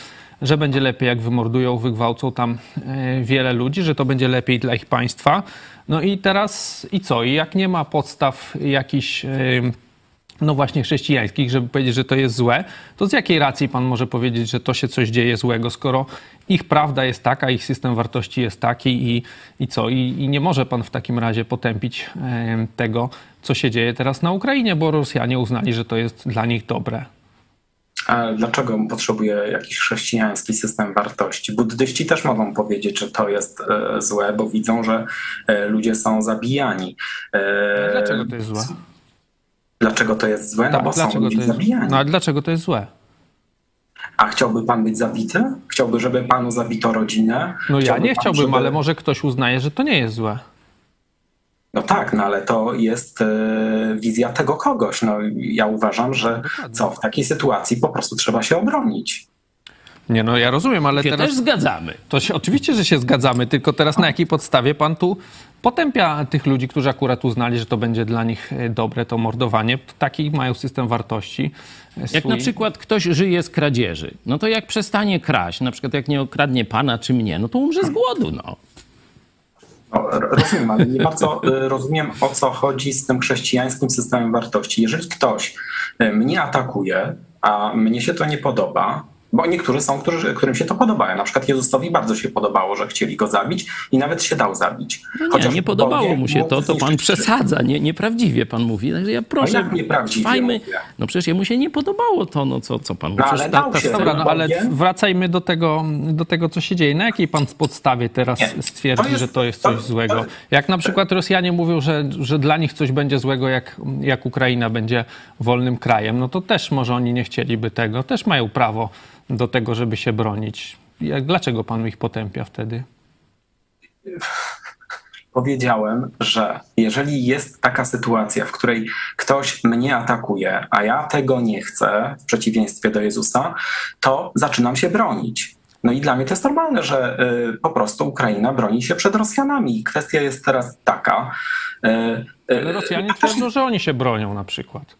że będzie lepiej, jak wymordują, wygwałcą tam e, wiele ludzi, że to będzie lepiej dla ich państwa. No i teraz i co? I jak nie ma podstaw jakichś e, no właśnie chrześcijańskich, żeby powiedzieć, że to jest złe, to z jakiej racji pan może powiedzieć, że to się coś dzieje złego, skoro ich prawda jest taka, ich system wartości jest taki i, i co? I, I nie może pan w takim razie potępić em, tego, co się dzieje teraz na Ukrainie, bo Rosjanie uznali, że to jest dla nich dobre. A dlaczego potrzebuje jakiś chrześcijański system wartości? Buddyści też mogą powiedzieć, że to jest e, złe, bo widzą, że e, ludzie są zabijani. E, Dlaczego to jest złe? Dlaczego to jest złe? no bo są ludzie jest... zabijani. No ale dlaczego to jest złe? A chciałby pan być zabity? Chciałby, żeby panu zabito rodzinę? No ja Chciałby nie pan, chciałbym, żeby- ale może ktoś uznaje, że to nie jest złe. No tak, no ale to jest e, wizja tego kogoś. No, ja uważam, że co, w takiej sytuacji po prostu trzeba się obronić. Nie, no ja rozumiem, ale się teraz... też zgadzamy. To się, oczywiście, że się zgadzamy, tylko teraz na jakiej podstawie pan tu potępia tych ludzi, którzy akurat uznali, że to będzie dla nich e, dobre, to mordowanie. Taki mają system wartości. e, Jak swój. na przykład ktoś żyje z kradzieży, no to jak przestanie kraść, na przykład jak nie okradnie pana czy mnie, no to umrze z głodu, no. No, rozumiem, ale nie bardzo e, rozumiem, o co chodzi z tym chrześcijańskim systemem wartości. Jeżeli ktoś e, mnie atakuje, a mnie się to nie podoba, bo niektórzy są, którzy, którym się to podoba. Na przykład Jezusowi bardzo się podobało, że chcieli go zabić i nawet się dał zabić. No nie, nie podobało mu się to, to pan przesadza, nie, nieprawdziwie pan mówi. Także ja proszę, jak nieprawdziwie trwajmy, no przecież jemu się nie podobało to, no co, co pan mówi. No, ale Przecież dał się. Dobra, no ale wracajmy do tego, do tego, co się dzieje. Na jakiej pan podstawie teraz Nie, stwierdzi, to jest- że to jest coś to- złego? Jak na przykład Rosjanie mówią, że, że dla nich coś będzie złego, jak, jak Ukraina będzie wolnym krajem, no to też może oni nie chcieliby tego. Też mają prawo do tego, żeby się bronić. Jak, dlaczego pan ich potępia wtedy? powiedziałem, że jeżeli jest taka sytuacja, w której ktoś mnie atakuje, a ja tego nie chcę, w przeciwieństwie do Jezusa, to zaczynam się bronić. No i dla mnie to jest normalne, że y, po prostu Ukraina broni się przed Rosjanami. Kwestia jest teraz taka. y, y, Ale Rosjanie twierdzą, że oni się bronią na przykład.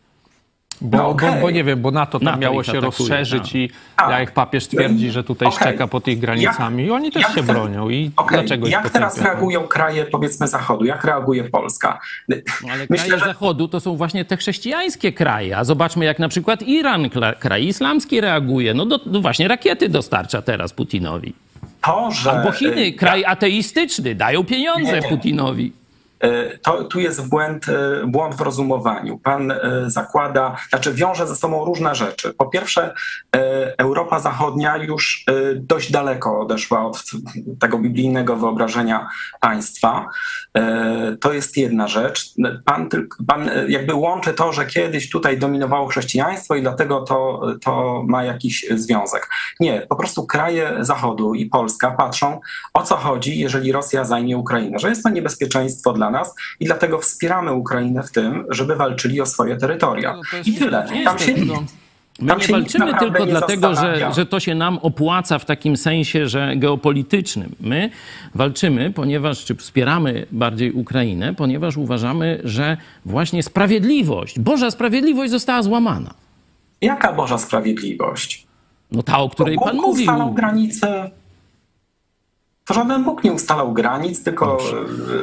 Bo, No okej. bo, bo nie wiem, bo NATO tam NATO miało ich się atakuje, rozszerzyć tak. i Tak. jak papież twierdzi, że tutaj Okej. szczeka po tych granicami i oni też jak się te- bronią. I Okej, dlaczego ich Jak teraz reagują kraje, powiedzmy, Zachodu? Jak reaguje Polska? No, ale Myślę, kraje że- Zachodu to są właśnie te chrześcijańskie kraje. A zobaczmy, jak na przykład Iran, kraj islamski reaguje. No, do, no właśnie rakiety dostarcza teraz Putinowi. To, że Albo Chiny, kraj ateistyczny, dają pieniądze Nie. Putinowi. E, to, tu jest błęd, e, błąd w rozumowaniu. Pan e, zakłada, znaczy wiąże ze sobą różne rzeczy. Po pierwsze, Europa Zachodnia już dość daleko odeszła od tego biblijnego wyobrażenia państwa. To jest jedna rzecz. Pan, pan jakby łączy to, że kiedyś tutaj dominowało chrześcijaństwo i dlatego to, to ma jakiś związek. Nie, po prostu kraje Zachodu i Polska patrzą, o co chodzi, jeżeli Rosja zajmie Ukrainę, że jest to niebezpieczeństwo dla nas i dlatego wspieramy Ukrainę w tym, żeby walczyli o swoje terytoria. No I tyle. Tam się, My nie walczymy tylko nie dlatego, że, że to się nam opłaca w takim sensie, że geopolitycznym. My walczymy, ponieważ, czy wspieramy bardziej Ukrainę, ponieważ uważamy, że właśnie sprawiedliwość, Boża sprawiedliwość została złamana. Jaka Boża sprawiedliwość? No ta, o której Pan mówił. ustalał granice. To żaden Bóg nie ustalał granic, tylko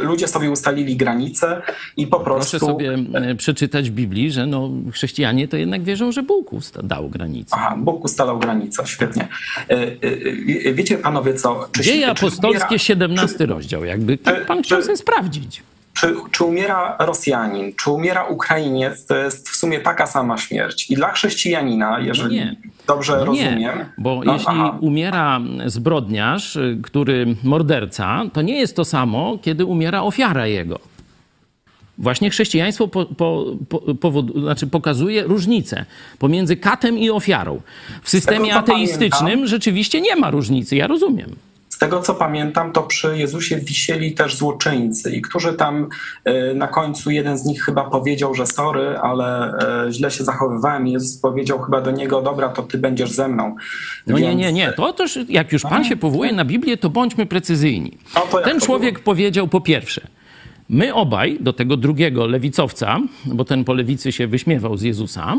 ludzie sobie ustalili granice i po prostu. Proszę sobie e, przeczytać w Biblii, że no, chrześcijanie to jednak wierzą, że Bóg usta- dał granice. Aha, Bóg ustalał granice, świetnie. E, e, Wiecie panowie co? Czy, Dzieje czy apostolskie, umiera- 17 rozdział, jakby tak pan chciał czy- sobie sprawdzić. Czy, czy umiera Rosjanin, czy umiera Ukrainiec, to jest w sumie taka sama śmierć. I dla chrześcijanina, jeżeli nie. dobrze No rozumiem. Bo no, jeśli aha. umiera zbrodniarz, y, który morderca, to nie jest to samo, kiedy umiera ofiara jego. Właśnie chrześcijaństwo po, po, po, powod- znaczy pokazuje różnicę pomiędzy katem i ofiarą. W systemie ateistycznym rzeczywiście nie ma różnicy, ja rozumiem. Tego co pamiętam, to przy Jezusie wisieli też złoczyńcy, i którzy tam e, na końcu jeden z nich chyba powiedział, że sorry, ale e, źle się zachowywałem. I Jezus powiedział chyba do niego, dobra, to ty będziesz ze mną. No nie, Więc- nie, nie. To też, jak już pan się powołuje na Biblię, to bądźmy precyzyjni. No to Ten człowiek powiedział po pierwsze, my obaj, do tego drugiego lewicowca, bo ten po lewicy się wyśmiewał z Jezusa,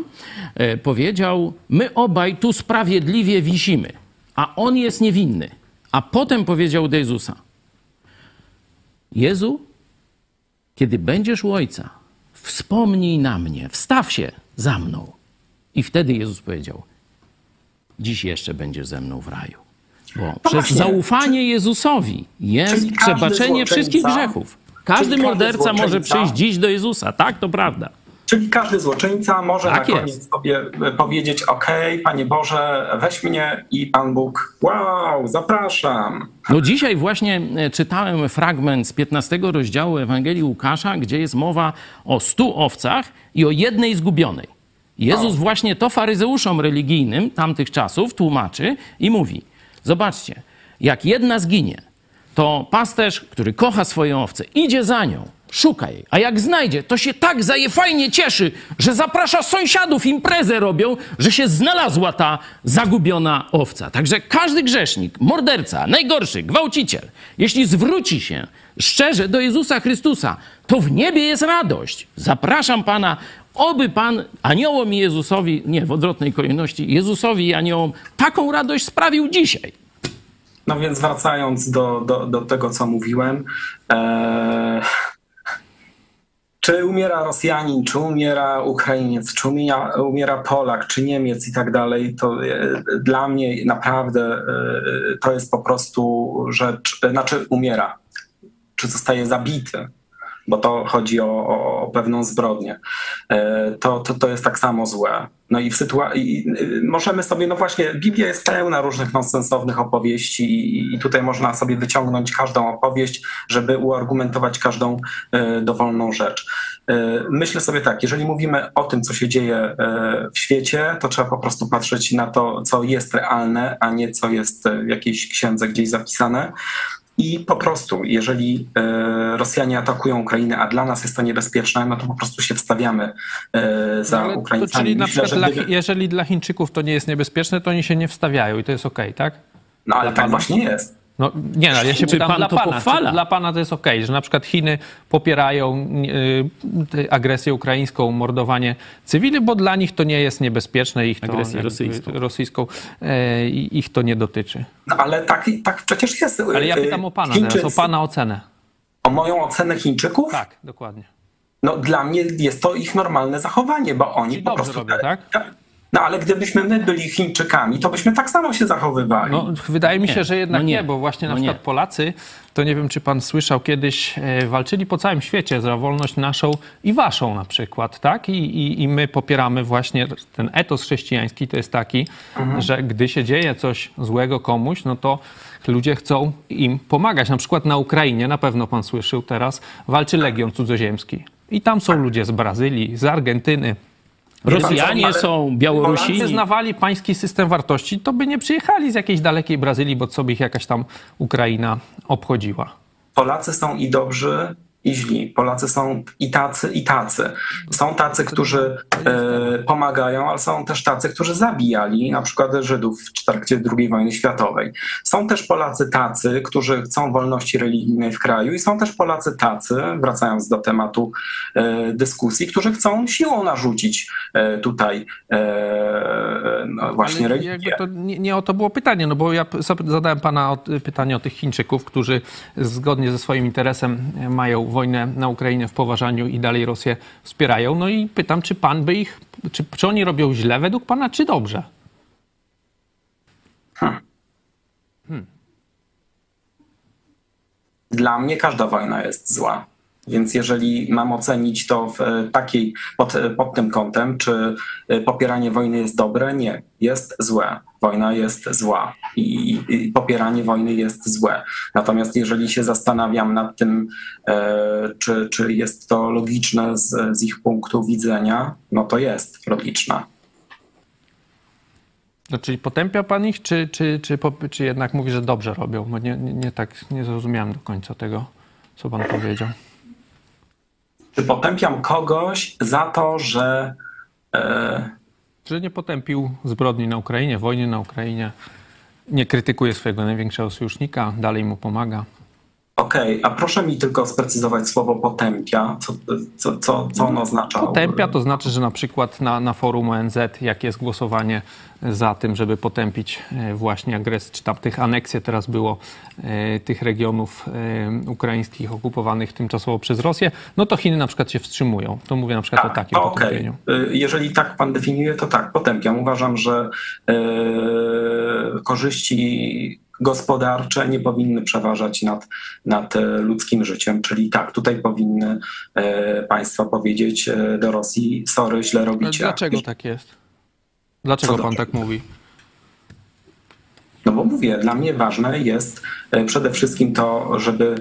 e, powiedział, my obaj tu sprawiedliwie wisimy, a on jest niewinny. A potem powiedział do Jezusa, Jezu, kiedy będziesz u Ojca, wspomnij na mnie, wstaw się za mną. I wtedy Jezus powiedział, dziś jeszcze będziesz ze mną w raju. Bo przez właśnie. zaufanie Jezusowi jest przebaczenie wszystkich grzechów. Każdy morderca może przyjść dziś do Jezusa. Tak, to prawda. Czyli każdy złoczyńca może Tak na jest. koniec sobie e, powiedzieć: OK, Panie Boże, weź mnie i Pan Bóg, wow, zapraszam. No dzisiaj właśnie e, czytałem fragment z 15 rozdziału Ewangelii Łukasza, gdzie jest mowa o stu owcach i o jednej zgubionej. Jezus właśnie to faryzeuszom religijnym tamtych czasów tłumaczy i mówi: Zobaczcie, jak jedna zginie, to pasterz, który kocha swoją owcę, idzie za nią, szuka jej, a jak znajdzie, to się tak zaje fajnie cieszy, że zaprasza sąsiadów, imprezę robią, że się znalazła ta zagubiona owca. Także każdy grzesznik, morderca, najgorszy, gwałciciel, jeśli zwróci się szczerze do Jezusa Chrystusa, to w niebie jest radość. Zapraszam Pana, oby Pan aniołom i Jezusowi, nie w odwrotnej kolejności, Jezusowi i aniołom taką radość sprawił dzisiaj. No więc wracając do, do, do tego, co mówiłem. E, czy umiera Rosjanin, czy umiera Ukrainiec, czy umiera, umiera Polak, czy Niemiec i tak dalej, to e, dla mnie naprawdę e, to jest po prostu rzecz, znaczy umiera, czy zostaje zabity, bo to chodzi o, o, pewną zbrodnię. E, To, to, to jest tak samo złe. No i w sytuacji możemy sobie, no właśnie, Biblia jest pełna różnych nonsensownych opowieści i, tutaj można sobie wyciągnąć każdą opowieść, żeby uargumentować każdą e, dowolną rzecz. E, Myślę sobie tak, jeżeli mówimy o tym, co się dzieje w świecie, to trzeba po prostu patrzeć na to, co jest realne, a nie co jest w jakiejś księdze gdzieś zapisane. I po prostu, jeżeli e, Rosjanie atakują Ukrainę, a dla nas jest to niebezpieczne, no to po prostu się wstawiamy e, za Ale Ukraińcami. czyli na przykład, dla, gdyby- jeżeli dla Chińczyków to nie jest niebezpieczne, to oni się nie wstawiają i to jest okej, tak? No ale tak właśnie jest. No nie, no, ale ja się Czy pytam pan dla to pana. pochwala? Czy dla pana to jest okej, że na przykład Chiny popierają y, agresję ukraińską, mordowanie cywili, bo dla nich to nie jest niebezpieczne, ich to, Agresję rosyjską. rosyjską i ich to nie dotyczy. No ale tak, tak przecież jest. Ale ja pytam o pana Chińczycy, teraz, o pana ocenę. o moją ocenę Chińczyków? Tak, dokładnie. No dla mnie jest to ich normalne zachowanie, bo oni Czyli po prostu... robią, tak? No ale gdybyśmy my byli Chińczykami, to byśmy tak samo się zachowywali. No, wydaje mi Nie, się, że jednak no nie. nie, bo właśnie na no przykład nie. Polacy, to nie wiem, czy pan słyszał kiedyś, e, walczyli po całym świecie za wolność naszą i waszą na przykład, tak? I, i, i my popieramy właśnie ten etos chrześcijański, to jest taki, że gdy się dzieje coś złego komuś, no to ludzie chcą im pomagać. Na przykład na Ukrainie, na pewno pan słyszał teraz, walczy Legion Cudzoziemski. I tam są ludzie z Brazylii, z Argentyny, Rosjanie są, Gdyby Białorusini. znawali pański system wartości, to by nie przyjechali z jakiejś dalekiej Brazylii, bo co by ich jakaś tam Ukraina obchodziła. Polacy są i dobrzy, i źli. Polacy są i tacy, i tacy. Są tacy, którzy e, pomagają, ale są też tacy, którzy zabijali na przykład Żydów w trakcie II wojny światowej. Są też Polacy tacy, którzy chcą wolności religijnej w kraju i są też Polacy tacy, wracając do tematu e, dyskusji, którzy chcą siłą narzucić e, tutaj no, właśnie Ale religię. nie, nie o to było pytanie, no bo ja zadałem pana o, pytanie o tych Chińczyków, którzy zgodnie ze swoim interesem mają wojnę na Ukrainie w poważaniu i dalej Rosję wspierają. No i pytam, czy pan by ich, czy, czy oni robią źle według pana, czy dobrze? Dla mnie każda wojna jest zła. Więc jeżeli mam ocenić to w e, takiej, pod, e, pod tym kątem, czy e, popieranie wojny jest dobre? Nie, jest złe. Wojna jest zła i, i popieranie wojny jest złe. Natomiast jeżeli się zastanawiam nad tym, e, czy, czy jest to logiczne z, z ich punktu widzenia, no to jest logiczne. No, czyli potępia pan ich, czy, czy, czy, czy jednak mówi, że dobrze robią? Bo nie, nie, nie tak, nie zrozumiałem do końca tego, co pan powiedział. Czy potępiam kogoś za to, że e, Że nie potępił zbrodni na Ukrainie, wojny na Ukrainie, nie krytykuje swojego największego sojusznika, dalej mu pomaga. Okej, a proszę mi tylko sprecyzować słowo potępia. Co, co, co, co ono oznacza? Potępia to znaczy, że na przykład na, na forum ONZ, jak jest głosowanie za tym, żeby potępić e, właśnie agresję, czy tam tych aneksję teraz było e, tych regionów e, ukraińskich okupowanych tymczasowo przez Rosję, no to Chiny na przykład się wstrzymują. To mówię na przykład o Tak, takim to okej. potępieniu. Y, Jeżeli tak pan definiuje, to tak, potępiam. Uważam, że e, korzyści gospodarcze nie powinny przeważać nad, nad e, ludzkim życiem, czyli tak, tutaj powinny e, państwa powiedzieć e, do Rosji, sorry, źle Ale robicie. dlaczego tak jest? Dlaczego Co pan tak mówi? No bo mówię, dla mnie ważne jest przede wszystkim to, żeby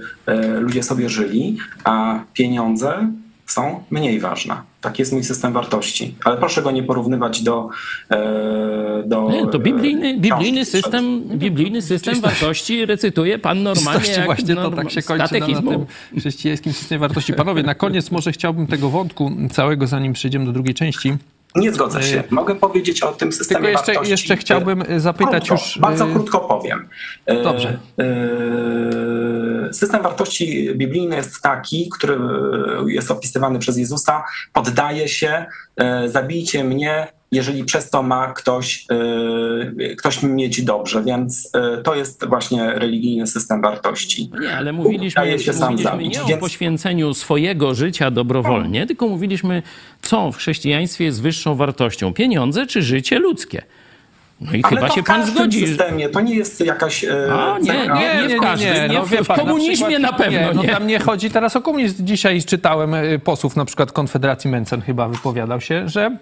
ludzie sobie żyli, a pieniądze są mniej ważne. Tak jest mój system wartości. Ale proszę go nie porównywać do. e, do Nie, to e, biblijny, biblijny system, biblijny system wartości recytuje pan normalnie jak właśnie to norm- tak się kończy na, na tym chrześcijańskim systemie wartości. Panowie, na koniec może chciałbym tego wątku całego, zanim przejdziemy do drugiej części. Nie zgodzę się. Mogę powiedzieć o tym systemie Tylko jeszcze, wartości. jeszcze chciałbym y, zapytać krótko, już... Bardzo y, krótko powiem. Dobrze. System wartości biblijny jest taki, który jest opisywany przez Jezusa. Poddaje się, zabijcie mnie, jeżeli przez to ma ktoś, e, ktoś mieć dobrze. Więc e, to jest właśnie religijny system wartości. No Nie, ale mówiliśmy, Daje się sam mówiliśmy zabić, nie o więc- poświęceniu swojego życia dobrowolnie, tylko mówiliśmy, co w chrześcijaństwie jest wyższą wartością, pieniądze czy życie ludzkie. No i Ale chyba to się w pan zgodzi. że- systemie to nie jest jakaś e, A, nie, cecha. nie, nie w każdym. Nie, no w- wie w komunizmie przykład- na pewno nie. No nie. tam nie chodzi teraz o komunizm. Dzisiaj czytałem y, posłów na przykład Konfederacji Mencen chyba wypowiadał się, że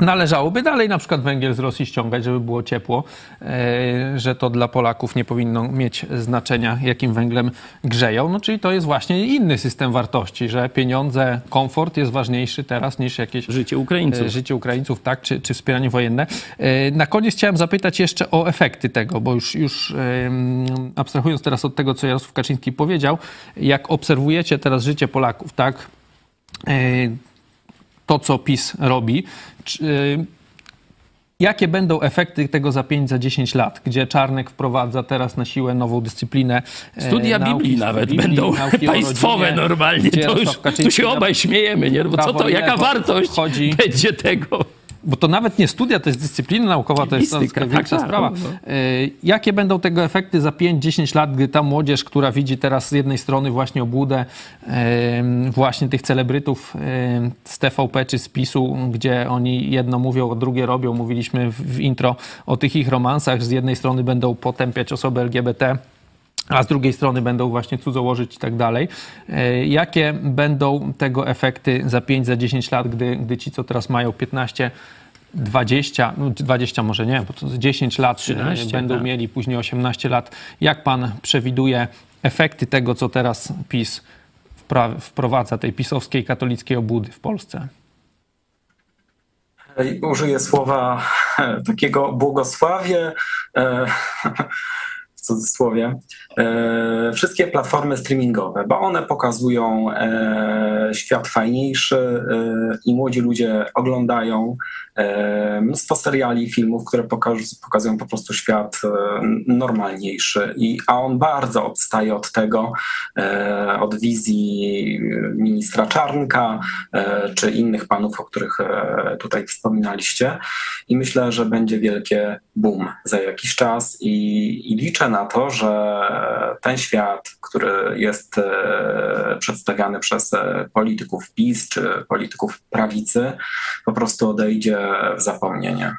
należałoby dalej na przykład węgiel z Rosji ściągać, żeby było ciepło, e, że to dla Polaków nie powinno mieć znaczenia, jakim węglem grzeją. No czyli to jest właśnie inny system wartości, że pieniądze, komfort jest ważniejszy teraz niż jakieś Życie Ukraińców. e, życie Ukraińców, tak, czy, czy wspieranie wojenne. E, Na koniec chciałem zapytać jeszcze o efekty tego, bo już, już abstrahując teraz od tego, co Jarosław Kaczyński powiedział, jak obserwujecie teraz życie Polaków, tak, to, co PiS robi, czy, e, Jakie będą efekty tego za 5, za 10 lat, gdzie Czarnek wprowadza teraz na siłę nową dyscyplinę? e, Studia nauki Biblii nawet Biblii, będą państwowe rodzinie, normalnie. To już, tu się obaj śmiejemy, nie? Bo co to, jaka wartość wchodzi- będzie tego? Bo to nawet nie studia, to jest dyscyplina naukowa, to jest Logistyka, troszkę większa tak, tak, sprawa. no, no. Y, Jakie będą tego efekty za 5-10 lat, gdy ta młodzież, która widzi teraz z jednej strony właśnie obłudę właśnie tych celebrytów z TVP czy z PiSu, gdzie oni jedno mówią, drugie robią. Mówiliśmy w intro o tych ich romansach. Z jednej strony będą potępiać osoby LGBT, a z drugiej strony będą właśnie cudzołożyć i tak dalej. E, Jakie będą tego efekty za 5, za 10 lat, gdy, gdy ci, co teraz mają 15, 20, no 20 może nie, bo to 10 lat 13, e, będą tak. mieli później 18 lat. Jak pan przewiduje efekty tego, co teraz PiS wprowadza, tej pisowskiej katolickiej obłudy w Polsce? I Użyję słowa e, takiego błogosławie, e, w cudzysłowie, e, wszystkie platformy streamingowe, bo one pokazują e, świat fajniejszy e, i młodzi ludzie oglądają e, mnóstwo seriali, filmów, które pokazują po prostu świat e, normalniejszy, I, a on bardzo odstaje od tego, e, od wizji ministra Czarnka e, czy innych panów, o których tutaj wspominaliście. I myślę, że będzie wielkie boom za jakiś czas i, i liczę na to, że ten świat, który jest przedstawiany przez polityków PiS czy polityków prawicy, po prostu odejdzie w zapomnienie.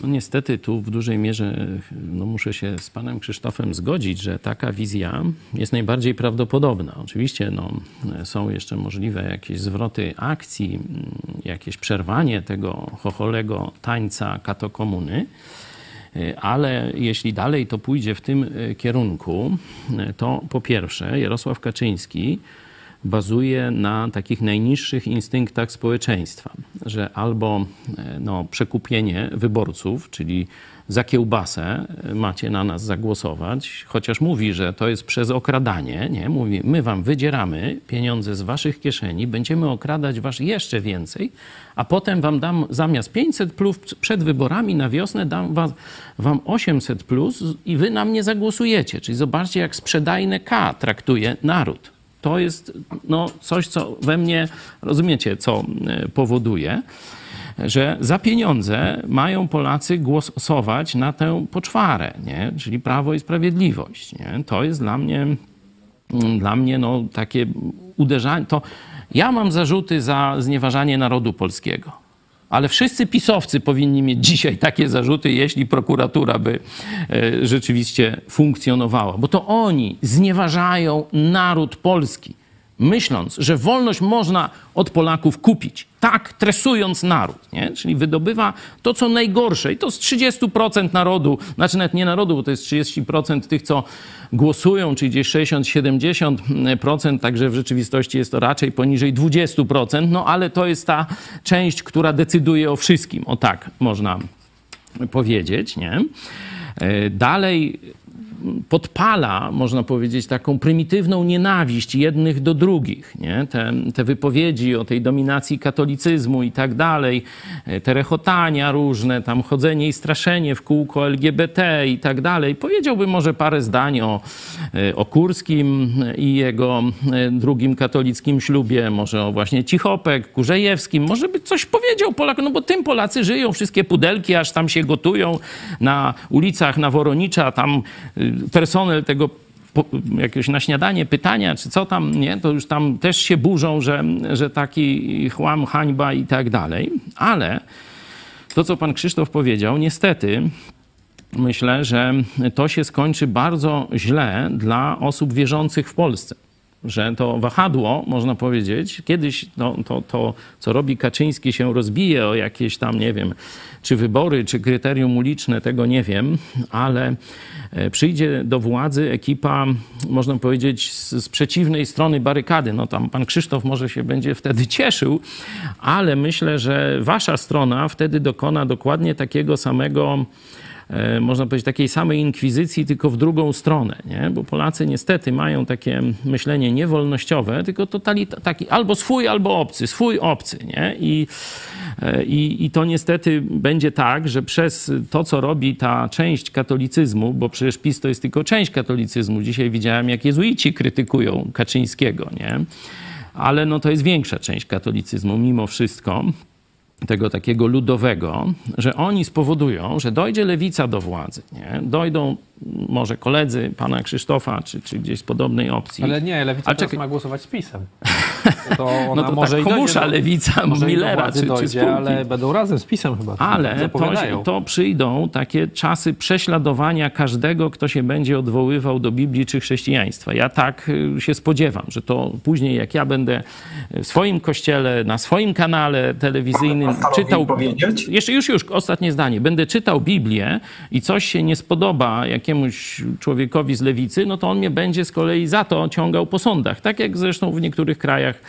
No niestety tu w dużej mierze no muszę się z panem Krzysztofem zgodzić, że taka wizja jest najbardziej prawdopodobna. Oczywiście no, są jeszcze możliwe jakieś zwroty akcji, jakieś przerwanie tego chocholego tańca katokomuny, ale jeśli dalej to pójdzie w tym kierunku, to po pierwsze Jarosław Kaczyński bazuje na takich najniższych instynktach społeczeństwa, że albo e, no, przekupienie wyborców, czyli za kiełbasę e, macie na nas zagłosować, chociaż mówi, że to jest przez okradanie, nie? Mówi, my wam wydzieramy pieniądze z waszych kieszeni, będziemy okradać was jeszcze więcej, a potem wam dam zamiast 500 plus przed wyborami na wiosnę dam was, wam 800 plus i wy na mnie zagłosujecie. Czyli zobaczcie, jak sprzedajne K traktuje naród. To jest no, coś, co we mnie, rozumiecie, co e, powoduje, że za pieniądze mają Polacy głosować na tę poczwarę, nie? czyli Prawo i Sprawiedliwość. Nie? To jest dla mnie, mm, dla mnie no, takie uderzanie. To ja mam zarzuty za znieważanie narodu polskiego. Ale wszyscy pisowcy powinni mieć dzisiaj takie zarzuty, jeśli prokuratura by e, rzeczywiście funkcjonowała, bo to oni znieważają naród polski, myśląc, że wolność można od Polaków kupić, tak tresując naród, nie? czyli wydobywa to, co najgorsze i to z 30% narodu, znaczy nawet nie narodu, bo to jest 30% tych, co głosują, czyli gdzieś 60-70%, także w rzeczywistości jest to raczej poniżej 20%, no ale to jest ta część, która decyduje o wszystkim, o tak można powiedzieć, nie? E, Dalej podpala, można powiedzieć, taką prymitywną nienawiść jednych do drugich. Nie? Te, te wypowiedzi o tej dominacji katolicyzmu i tak dalej, e, te rechotania różne, tam chodzenie i straszenie w kółko LGBT i tak dalej. Powiedziałbym może parę zdań o, e, o Kurskim i jego e, drugim katolickim ślubie, może o właśnie Cichopek, Kurzejewskim, może by coś powiedział Polakom, no bo tym Polacy żyją, wszystkie pudelki aż tam się gotują na ulicach na Woronicza, tam personel tego jakieś na śniadanie pytania, czy co tam, nie, to już tam też się burzą, że, że taki chłam, hańba i tak dalej. Ale to, co pan Krzysztof powiedział, niestety myślę, że to się skończy bardzo źle dla osób wierzących w Polsce. Że to wahadło, można powiedzieć, kiedyś no, to, to, co robi Kaczyński, się rozbije o jakieś tam, nie wiem, czy wybory, czy kryterium uliczne, tego nie wiem, ale e, przyjdzie do władzy ekipa, można powiedzieć, z, z przeciwnej strony barykady. No tam pan Krzysztof może się będzie wtedy cieszył, ale myślę, że wasza strona wtedy dokona dokładnie takiego samego można powiedzieć, takiej samej inkwizycji, tylko w drugą stronę, nie? bo Polacy niestety mają takie myślenie niewolnościowe, tylko totalita- taki albo swój, albo obcy, swój, obcy. Nie? I, e, i, I to niestety będzie tak, że przez to, co robi ta część katolicyzmu, bo przecież PiS to jest tylko część katolicyzmu, dzisiaj widziałem, jak jezuici krytykują Kaczyńskiego, nie? ale no to jest większa część katolicyzmu mimo wszystko. Tego takiego ludowego, że oni spowodują, że dojdzie lewica do władzy. Nie? Dojdą może koledzy pana Krzysztofa, czy, czy gdzieś z podobnej opcji. Ale nie, lewica czekaj. ma głosować z PiSem. To ona No to może tak i dojdzie komusza do- lewica może Millera czy, czy dojdzie, spółki. ale będą razem z PiSem chyba. Ale to, to przyjdą takie czasy prześladowania każdego, kto się będzie odwoływał do Biblii czy chrześcijaństwa. Ja tak y, się spodziewam, że to później, jak ja będę w swoim kościele, na swoim kanale telewizyjnym czytał. powiedzieć? Jeszcze już, już, ostatnie zdanie. Będę czytał Biblię i coś się nie spodoba jakiemuś człowiekowi z lewicy, no to on mnie będzie z kolei za to ciągał po sądach. Tak jak zresztą w niektórych krajach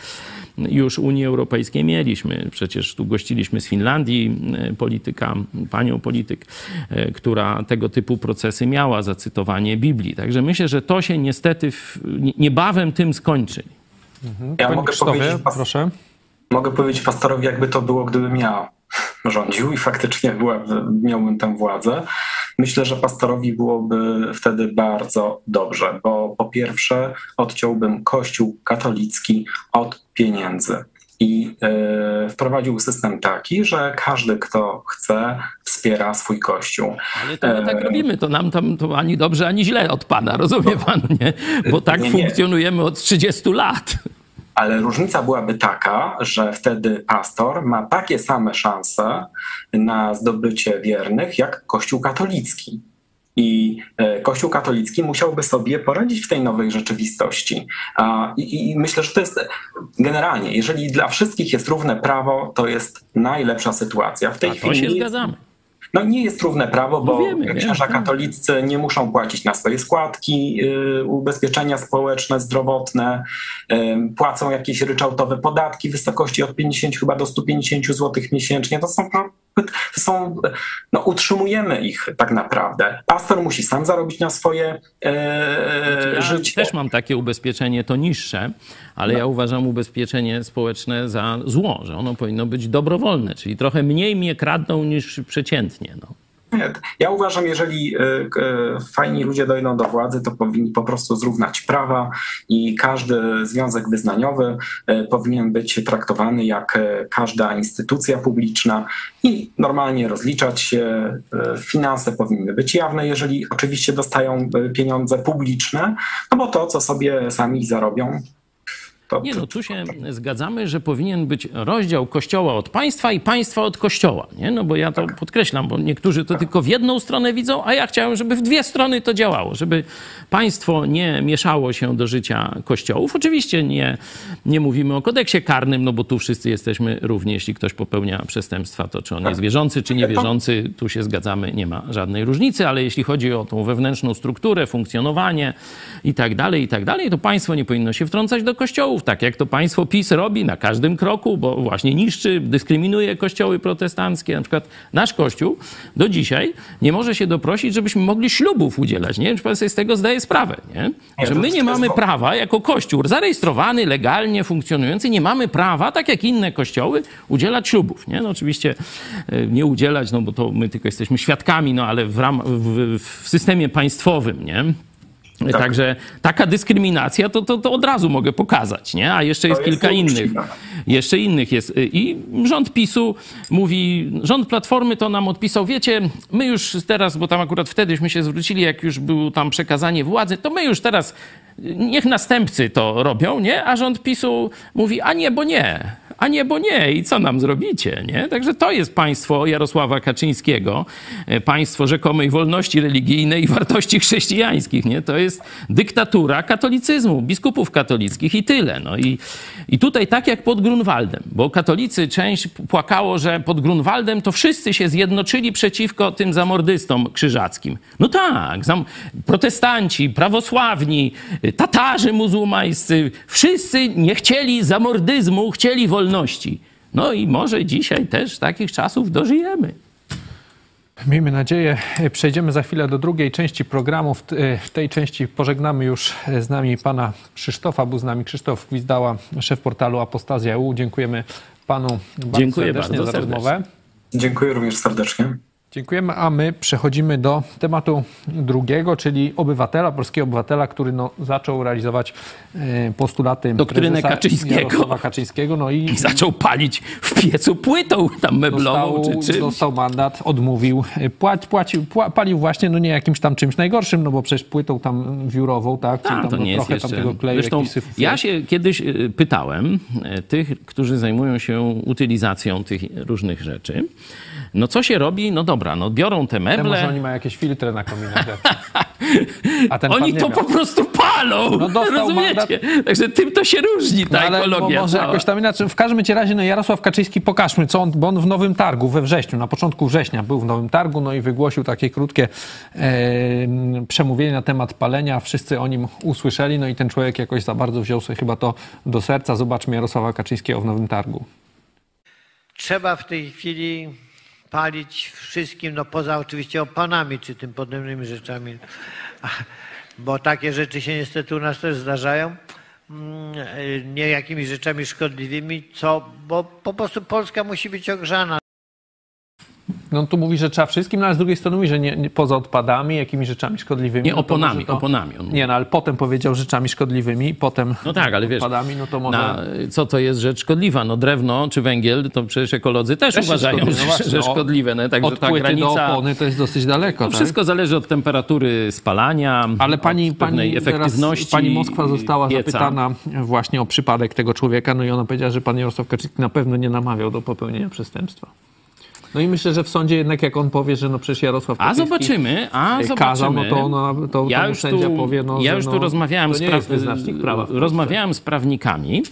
już Unii Europejskiej mieliśmy. Przecież tu gościliśmy z Finlandii e, polityka, panią polityk, e, która tego typu procesy miała za cytowanie Biblii. Także myślę, że to się niestety w, nie- niebawem tym skończy. Ja Panie mogę Krzysztofie, powiedzieć, proszę. mogę powiedzieć pastorowi, jakby to było, gdybym ja rządził i faktycznie była, miałbym tę władzę. Myślę, że pastorowi byłoby wtedy bardzo dobrze, bo po pierwsze odciąłbym Kościół katolicki od pieniędzy. I e, wprowadził system taki, że każdy, kto chce, wspiera swój kościół. Ale to my tak E, robimy, to nam tam to ani dobrze, ani źle od Pana, rozumie Pan, nie? Bo tak Nie, nie. funkcjonujemy od 30 lat. Ale różnica byłaby taka, że wtedy pastor ma takie same szanse na zdobycie wiernych jak Kościół katolicki. I e, Kościół katolicki musiałby sobie poradzić w tej nowej rzeczywistości. I, myślę, że to jest generalnie, jeżeli dla wszystkich jest równe prawo, to jest najlepsza sytuacja. W tej A to chwili się zgadzamy. No nie jest równe prawo, bo No wiemy, księża wiemy. katolicy nie muszą płacić na swoje składki, y, ubezpieczenia społeczne, zdrowotne, y, płacą jakieś ryczałtowe podatki w wysokości od 50 chyba do 150 zł miesięcznie. To są, są no utrzymujemy ich tak naprawdę. Pastor musi sam zarobić na swoje e, Ja życie. też mam takie ubezpieczenie, to niższe, ale ja uważam ubezpieczenie społeczne za zło, że ono powinno być dobrowolne, czyli trochę mniej mnie kradną niż przeciętnie. No. Nie, Ja uważam, jeżeli e, e, fajni ludzie dojdą do władzy, to powinni po prostu zrównać prawa i każdy związek wyznaniowy e, powinien być traktowany jak każda instytucja publiczna i normalnie rozliczać się. Finanse powinny być jawne, jeżeli oczywiście dostają pieniądze publiczne, no bo to, co sobie sami zarobią, to, Nie no, tu się zgadzamy, że powinien być rozdział kościoła od państwa i państwa od kościoła, nie? No bo ja to podkreślam, bo niektórzy to tylko w jedną stronę widzą, a ja chciałem, żeby w dwie strony to działało, żeby państwo nie mieszało się do życia kościołów. Oczywiście nie, nie mówimy o kodeksie karnym, no bo tu wszyscy jesteśmy równi, jeśli ktoś popełnia przestępstwa, to czy on jest wierzący, czy niewierzący, tu się zgadzamy, nie ma żadnej różnicy, ale jeśli chodzi o tą wewnętrzną strukturę, funkcjonowanie i tak dalej, i tak dalej, to państwo nie powinno się wtrącać do kościołów, tak jak to państwo PiS robi na każdym kroku, bo właśnie niszczy, dyskryminuje kościoły protestanckie. Na przykład nasz kościół do dzisiaj nie może się doprosić, żebyśmy mogli ślubów udzielać. Nie wiem, czy pan sobie z tego zdaje sprawę, nie? Że my nie mamy prawa, jako kościół zarejestrowany, legalnie funkcjonujący, nie mamy prawa, tak jak inne kościoły, udzielać ślubów. Nie? No oczywiście e, nie udzielać, no bo to my tylko jesteśmy świadkami, no ale w, ram, w, w systemie państwowym, nie? Także taka dyskryminacja to, to, to od razu mogę pokazać, nie? A jeszcze jest, jest kilka innych. Jeszcze innych jest. I rząd PiSu mówi, rząd Platformy to nam odpisał, wiecie, my już teraz, bo tam akurat wtedyśmy się zwrócili, jak już było tam przekazanie władzy, to my już teraz, niech następcy to robią, nie? A rząd PiSu mówi, a nie, bo nie. A nie, bo nie. I co nam zrobicie, nie? Także to jest państwo Jarosława Kaczyńskiego, e, państwo rzekomej wolności religijnej i wartości chrześcijańskich, nie? To jest dyktatura katolicyzmu, biskupów katolickich i tyle. No i, i tutaj tak jak pod Grunwaldem, bo katolicy część płakało, że pod Grunwaldem to wszyscy się zjednoczyli przeciwko tym zamordystom krzyżackim. No tak, zam- protestanci, prawosławni, y, Tatarzy muzułmańscy, wszyscy nie chcieli zamordyzmu, chcieli wolności. No i może dzisiaj też takich czasów dożyjemy. Miejmy nadzieję. Przejdziemy za chwilę do drugiej części programu. W, t- w tej części pożegnamy już z nami pana Krzysztofa. Był z nami Krzysztof Gwizdała, szef portalu Apostazja.eu. Dziękujemy panu bardzo Dziękuję serdecznie bardzo za serdecznie. rozmowę. Dziękuję również serdecznie. Dziękujemy, a my przechodzimy do tematu drugiego, czyli obywatela, polskiego obywatela, który no, zaczął realizować e, postulaty Doktrynę Kaczyńskiego. Jarosława Kaczyńskiego. No i I zaczął palić w piecu płytą tam meblową dostał, czy czymś. dostał mandat, odmówił, e, płaci, płacił, pła, palił właśnie, no nie jakimś tam czymś najgorszym, no bo przecież płytą tam wiórową, tak? Czyli A, tam to no, nie jest trochę jeszcze... tam tego kleju, Zresztą ja się kiedyś y, pytałem tych, którzy zajmują się utylizacją tych różnych rzeczy, no co się robi? No dobra, no biorą te Ale Może meble, oni mają jakieś filtry na kominach. A ten pan oni to miał. po prostu palą, No dostał rozumiecie? Także tym to się różni ta No, ale ekologia mo- może cała. jakoś tam inaczej. W każdym razie, no Jarosław Kaczyński, pokażmy, co on, bo on w Nowym Targu we wrześniu, na początku września był w Nowym Targu, no i wygłosił takie krótkie e, przemówienie na temat palenia. Wszyscy o nim usłyszeli, no i ten człowiek jakoś za bardzo wziął sobie chyba to do serca. Zobaczmy Jarosława Kaczyńskiego w Nowym Targu. Trzeba w tej chwili palić wszystkim, no poza oczywiście opanami czy tym podobnymi rzeczami, bo takie rzeczy się niestety u nas też zdarzają, mm, e, nie jakimiś rzeczami szkodliwymi, co, bo po prostu Polska musi być ogrzana. No tu mówi, że trzeba wszystkim, no ale z drugiej strony mówi, że nie, nie, poza odpadami, jakimiś rzeczami szkodliwymi. Nie, no to oponami, to- oponami. Nie, no ale potem powiedział rzeczami szkodliwymi, potem No tak, ale wiesz, odpadami, no to może... na, co to jest rzecz szkodliwa? No drewno czy węgiel, to przecież ekolodzy też, Też uważają, szkodliwe, że, no właśnie, że no, szkodliwe. No, także Od ta granica... do opony to jest dosyć daleko, No, tak? wszystko zależy od temperatury spalania, Ale pani, pani, teraz, efektywności pani Moskwa została pieca. zapytana właśnie o przypadek tego człowieka, no i ona powiedziała, że pan Jarosław Kaczyński na pewno nie namawiał do popełnienia przestępstwa. No i myślę, że w sądzie jednak jak on powie, że no przecież Jarosław A zobaczymy, a zobaczymy. kazał, no to, ona, to, ja już sędzia tu, powie, no, ja już no, tu rozmawiałem z Polsce. rozmawiałem z prawnikami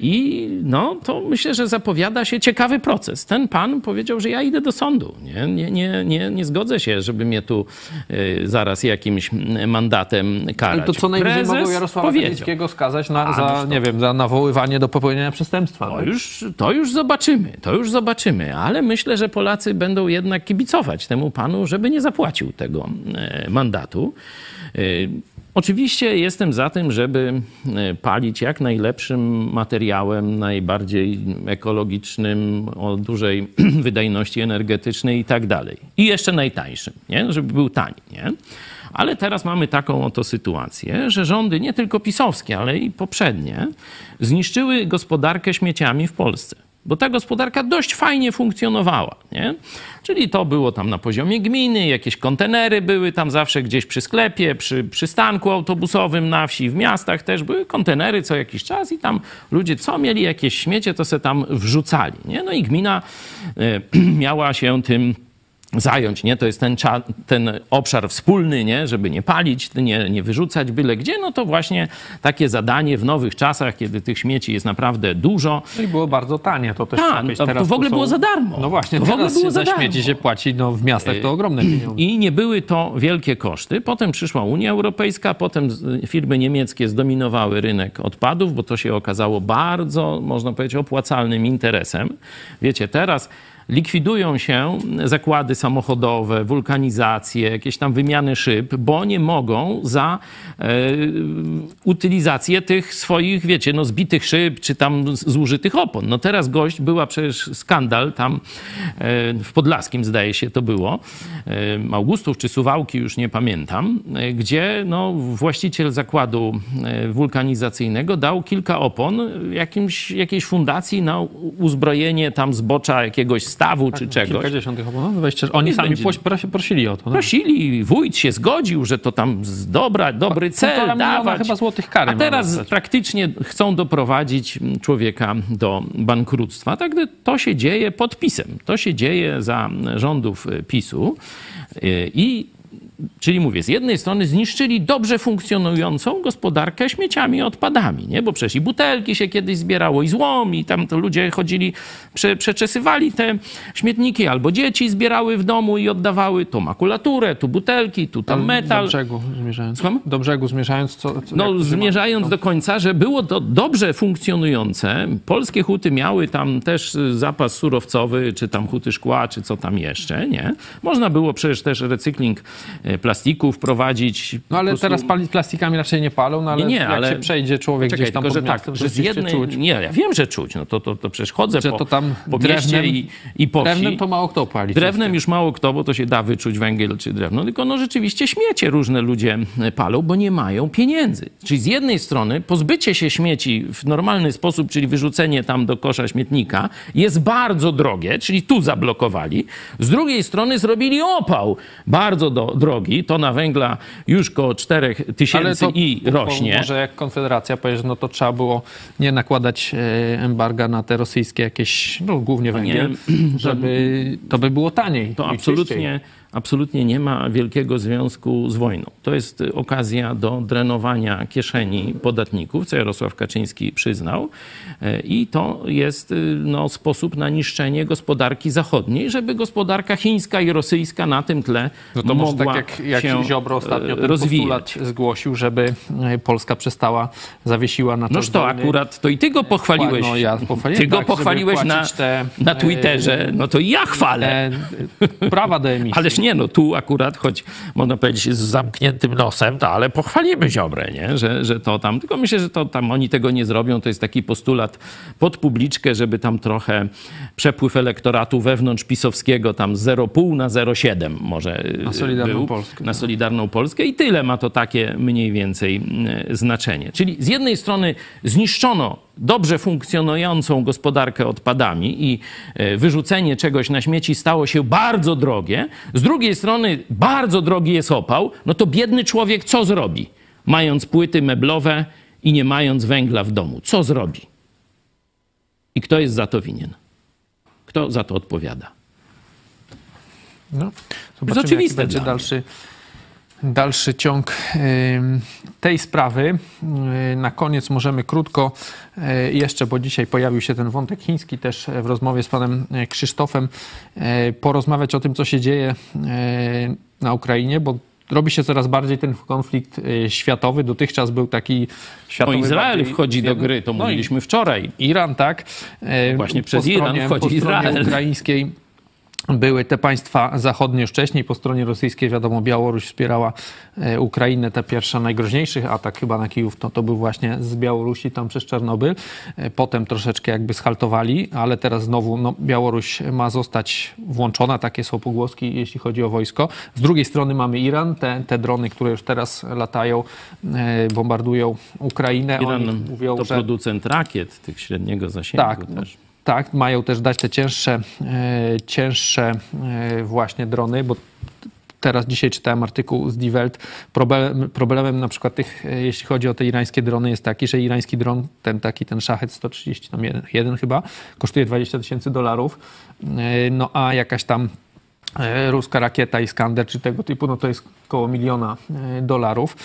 i no to myślę, że zapowiada się ciekawy proces. Ten pan powiedział, że ja idę do sądu. Nie, nie, nie, nie, nie zgodzę się, żeby mnie tu e, zaraz jakimś mandatem karać. To co najwyżej Prezes mogą Jarosława. Kaczyńskiego skazać na, za, to- nie wiem, za nawoływanie do popełnienia przestępstwa. To tak? już, to już zobaczymy, to już zobaczymy, ale myślę, że Polacy będą jednak kibicować temu panu, żeby nie zapłacił tego e, mandatu. Oczywiście jestem za tym, żeby e, palić jak najlepszym materiałem, najbardziej ekologicznym, o dużej wydajności energetycznej i tak dalej. I jeszcze najtańszym, nie? żeby był tani. Nie? Ale teraz mamy taką oto sytuację, że rządy, nie tylko pisowskie, ale i poprzednie, zniszczyły gospodarkę śmieciami w Polsce. Bo ta gospodarka dość fajnie funkcjonowała, nie? Czyli to było tam na poziomie gminy, jakieś kontenery były tam zawsze gdzieś przy sklepie, przy przystanku autobusowym na wsi, w miastach też były kontenery co jakiś czas i tam ludzie co mieli jakieś śmiecie, to se tam wrzucali, nie? No i gmina e, miała się tym zająć, nie? To jest ten, ten obszar wspólny, nie? Żeby nie palić, nie, nie wyrzucać byle gdzie, no to właśnie takie zadanie w nowych czasach, kiedy tych śmieci jest naprawdę dużo. No i było bardzo tanie, to też powiedzieć. to- to w ogóle są- było za darmo. No właśnie, To w ogóle było za za śmieci się płaci, no w miastach to ogromne pieniądze. I nie były to wielkie koszty. Potem przyszła Unia Europejska, potem firmy niemieckie zdominowały rynek odpadów, bo to się okazało bardzo, można powiedzieć, opłacalnym interesem. Wiecie, teraz likwidują się zakłady samochodowe, wulkanizacje, jakieś tam wymiany szyb, bo nie mogą za e, utylizację tych swoich, wiecie, no zbitych szyb, czy tam zużytych opon. No teraz gość, była przecież skandal tam e, w Podlaskim, zdaje się to było, e, Augustów czy Suwałki, już nie pamiętam, gdzie no, właściciel zakładu wulkanizacyjnego dał kilka opon jakimś, jakiejś fundacji na uzbrojenie tam zbocza jakiegoś stawu czy czegoś. Kilkadziesiąt tych oponów, weźcie, oni sami prosi- prosili o to. No. Prosili, wójt się zgodził, że to tam z dobra, dobry cel miliona dawać. chyba złotych kary A teraz praktycznie chcą doprowadzić człowieka do bankructwa. Tak to się dzieje pod PiSem. To się dzieje za rządów PiSu Y, i Czyli mówię, z jednej strony zniszczyli dobrze funkcjonującą gospodarkę śmieciami i odpadami, nie? Bo przecież i butelki się kiedyś zbierało, i złom, i tam to ludzie chodzili, prze, przeczesywali te śmietniki, albo dzieci zbierały w domu i oddawały tu makulaturę, tu butelki, tu tam metal. Do brzegu zmierzając. Słucham? Do brzegu zmierzając, co... co No, zmierzając do końca, że było to dobrze funkcjonujące. Polskie huty miały tam też y, zapas surowcowy, czy tam huty szkła, czy co tam jeszcze, nie? Można było przecież też recykling y, plastiku wprowadzić. No ale prostu- teraz palić plastikami raczej nie palą, no ale, nie, nie, jak ale się przejdzie człowiek Czekaj, gdzieś tam tylko, że tak, miastem, że z jednej, czuć. nie, ja wiem, że czuć, no to, to, to przecież chodzę Że po, to tam po mieście drewnem- i, i po wsi. Drewnem to mało kto pali. Drewnem już mało kto, bo to się da wyczuć węgiel czy drewno, tylko no rzeczywiście śmiecie różne ludzie palą, bo nie mają pieniędzy. Czyli z jednej strony pozbycie się śmieci w normalny sposób, czyli wyrzucenie tam do kosza śmietnika jest bardzo drogie, czyli tu zablokowali. Z drugiej strony zrobili opał bardzo do, drogi, to na węgla już koło 4 tysięcy i rośnie. Może jak Konfederacja powie, że no to trzeba było nie nakładać e, embarga na te rosyjskie jakieś, no głównie węgiel, żeby to by było taniej. To absolutnie, absolutnie nie ma wielkiego związku z wojną. To jest okazja do drenowania kieszeni podatników, co Jarosław Kaczyński przyznał. E, I to jest y, no, sposób na niszczenie gospodarki zachodniej, żeby gospodarka chińska i rosyjska na tym tle No to może mogła tak jak, jak się Ziobro ostatnio e, rozwijać. zgłosił, żeby e, Polska przestała, zawiesiła na Noż to akurat, to i ty go pochwaliłeś. No, ja pochwaliłem, ty go tak, pochwaliłeś na, te, na Twitterze. No to ja chwalę. Prawa do emisji. Ależ nie, no tu akurat, choć można powiedzieć z zamkniętym nosem, to ale pochwalimy Ziobrę, nie? Że, że to tam, tylko myślę, że to tam oni tego nie zrobią, to jest taki postulat pod publiczkę, żeby tam trochę przepływ elektoratu wewnątrz pisowskiego tam z 0,5 na 0,7 może Na Solidarną był, Polskę, Na tak. Solidarną Polskę i tyle ma to takie mniej więcej mm, znaczenie. Czyli z jednej strony zniszczono dobrze funkcjonującą gospodarkę odpadami i e, wyrzucenie czegoś na śmieci stało się bardzo drogie. Z drugiej strony bardzo drogi jest opał, no to biedny człowiek co zrobi? Mając płyty meblowe i nie mając węgla w domu. Co zrobi? I kto jest za to winien? Kto za to odpowiada? No, zobaczymy, oczywiste jaki będzie dalszy, dalszy ciąg tej sprawy. Na koniec możemy krótko yy, jeszcze, bo dzisiaj pojawił się ten wątek chiński też w rozmowie z panem yy, Krzysztofem, yy, porozmawiać o tym, co się dzieje na Ukrainie, bo robi się coraz bardziej ten konflikt światowy. Dotychczas był taki światowy... Izrael bardziej wchodzi do gry, to no mówiliśmy wczoraj. Iran, tak. Właśnie po przez Iran stronie- wchodzi po Izrael. ukraińskiej były te państwa zachodnie już wcześniej, po stronie rosyjskiej wiadomo Białoruś wspierała e, Ukrainę, te pierwsza najgroźniejszych atak chyba na Kijów, to, to był właśnie z Białorusi tam przez Czarnobyl. E, Potem troszeczkę jakby schaltowali, ale teraz znowu no, Białoruś ma zostać włączona, takie są pogłoski, jeśli chodzi o wojsko. Z drugiej strony mamy Iran, te, te drony, które już teraz latają, e, bombardują Ukrainę. Oni Iran mówią, to że producent rakiet tych średniego zasięgu tak, też. Tak, mają też dać te cięższe, e, cięższe e, właśnie drony, bo teraz dzisiaj czytałem artykuł z Die Welt. Problem, problemem na przykład tych, e, jeśli chodzi o te irańskie drony jest taki, że irański dron, ten taki, ten Shahed 130, tam jeden, jeden chyba, kosztuje 20 tysięcy dolarów, no a jakaś tam ruska rakieta Iskander czy tego typu, no to jest około miliona dolarów.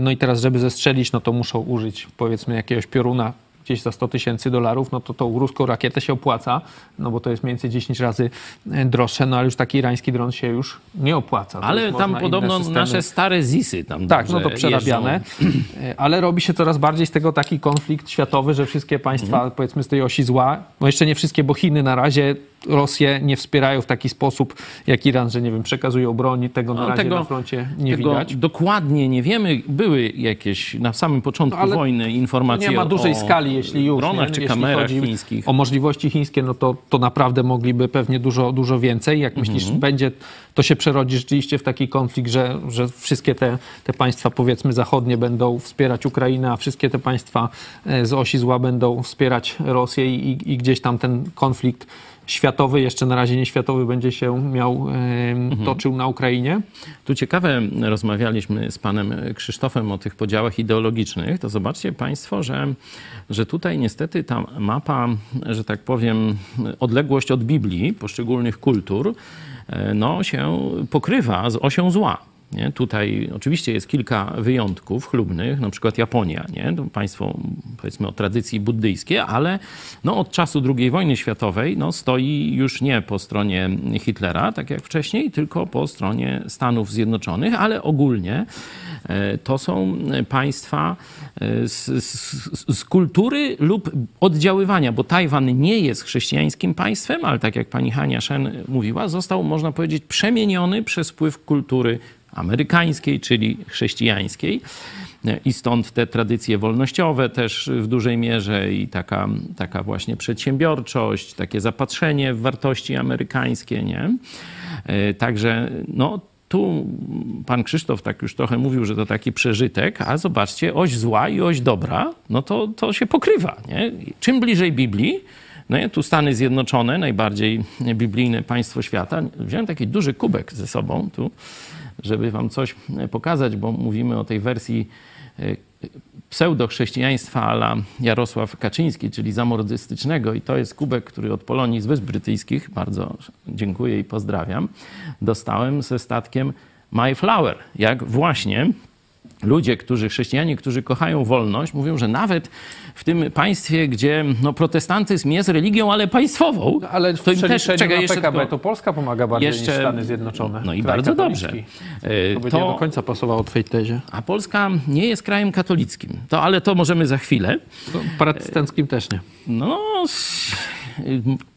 No i teraz, żeby zestrzelić, no to muszą użyć powiedzmy jakiegoś pioruna gdzieś za 100 tysięcy dolarów, no to tą ruską rakietę się opłaca, no bo to jest mniej więcej 10 razy e, droższe, no ale już taki irański dron się już nie opłaca. Ale tam podobno nasze stare ZISy tam tak, no to przerabiane, jeżdżą. E, ale robi się coraz bardziej z tego taki konflikt światowy, że wszystkie państwa, Mhm. powiedzmy z tej osi zła, no jeszcze nie wszystkie, bo Chiny na razie Rosję nie wspierają w taki sposób jak Iran, że nie wiem, przekazują broń, tego na No, razie tego- na froncie nie widać. dokładnie nie wiemy. Były jakieś na samym początku No, wojny informacje Nie ma dużej o skali, jeśli już. dronach nie? czy Jeśli kamerach chińskich. O możliwości chińskie, no to, to naprawdę mogliby pewnie dużo, dużo więcej. Jak myślisz, Mhm. będzie, to się przerodzi rzeczywiście w taki konflikt, że, że wszystkie te, te państwa, powiedzmy, zachodnie będą wspierać Ukrainę, a wszystkie te państwa e, z osi zła będą wspierać Rosję i, i gdzieś tam ten konflikt światowy, jeszcze na razie nie światowy, będzie się miał, Mhm. toczył na Ukrainie. Tu ciekawe, rozmawialiśmy z panem Krzysztofem o tych podziałach ideologicznych, to zobaczcie państwo, że, że tutaj niestety ta mapa, że tak powiem, odległość od Biblii, poszczególnych kultur, e, no się pokrywa z osią zła. Nie? Tutaj oczywiście jest kilka wyjątków chlubnych, na przykład Japonia, nie? To państwo powiedzmy o tradycji buddyjskiej, ale no, od czasu II wojny światowej no, stoi już nie po stronie Hitlera, tak jak wcześniej, tylko po stronie Stanów Zjednoczonych, ale ogólnie e, to są państwa e, z, z, z kultury lub oddziaływania, bo Tajwan nie jest chrześcijańskim państwem, ale tak jak pani Hania Szen mówiła, został, można powiedzieć, przemieniony przez wpływ kultury amerykańskiej, czyli chrześcijańskiej. I stąd te tradycje wolnościowe też w dużej mierze i taka, taka właśnie przedsiębiorczość, takie zapatrzenie w wartości amerykańskie, nie? E, także no, tu pan Krzysztof tak już trochę mówił, że to taki przeżytek, a zobaczcie, oś zła i oś dobra, no to, to się pokrywa. Nie? Czym bliżej Biblii, no nie? tu Stany Zjednoczone, najbardziej biblijne państwo świata. Wziąłem taki duży kubek ze sobą tu, żeby wam coś pokazać, bo mówimy o tej wersji e, pseudochrześcijaństwa ala Jarosław Kaczyński, czyli zamordystycznego. I to jest kubek, który od Polonii z Wysp Brytyjskich, bardzo dziękuję i pozdrawiam, dostałem ze statkiem My Flower, jak właśnie ludzie, którzy, chrześcijanie, którzy kochają wolność, mówią, że nawet w tym państwie, gdzie no, protestantyzm jest religią, ale państwową, Ale w to im też na jeszcze PKB tylko- to Polska pomaga bardziej jeszcze- niż Stany Zjednoczone. No i bardzo dobrze. To by To- nie do końca pasowało twojej tezie. A Polska nie jest krajem katolickim. To, ale to możemy za chwilę. To protestanckim też nie. No,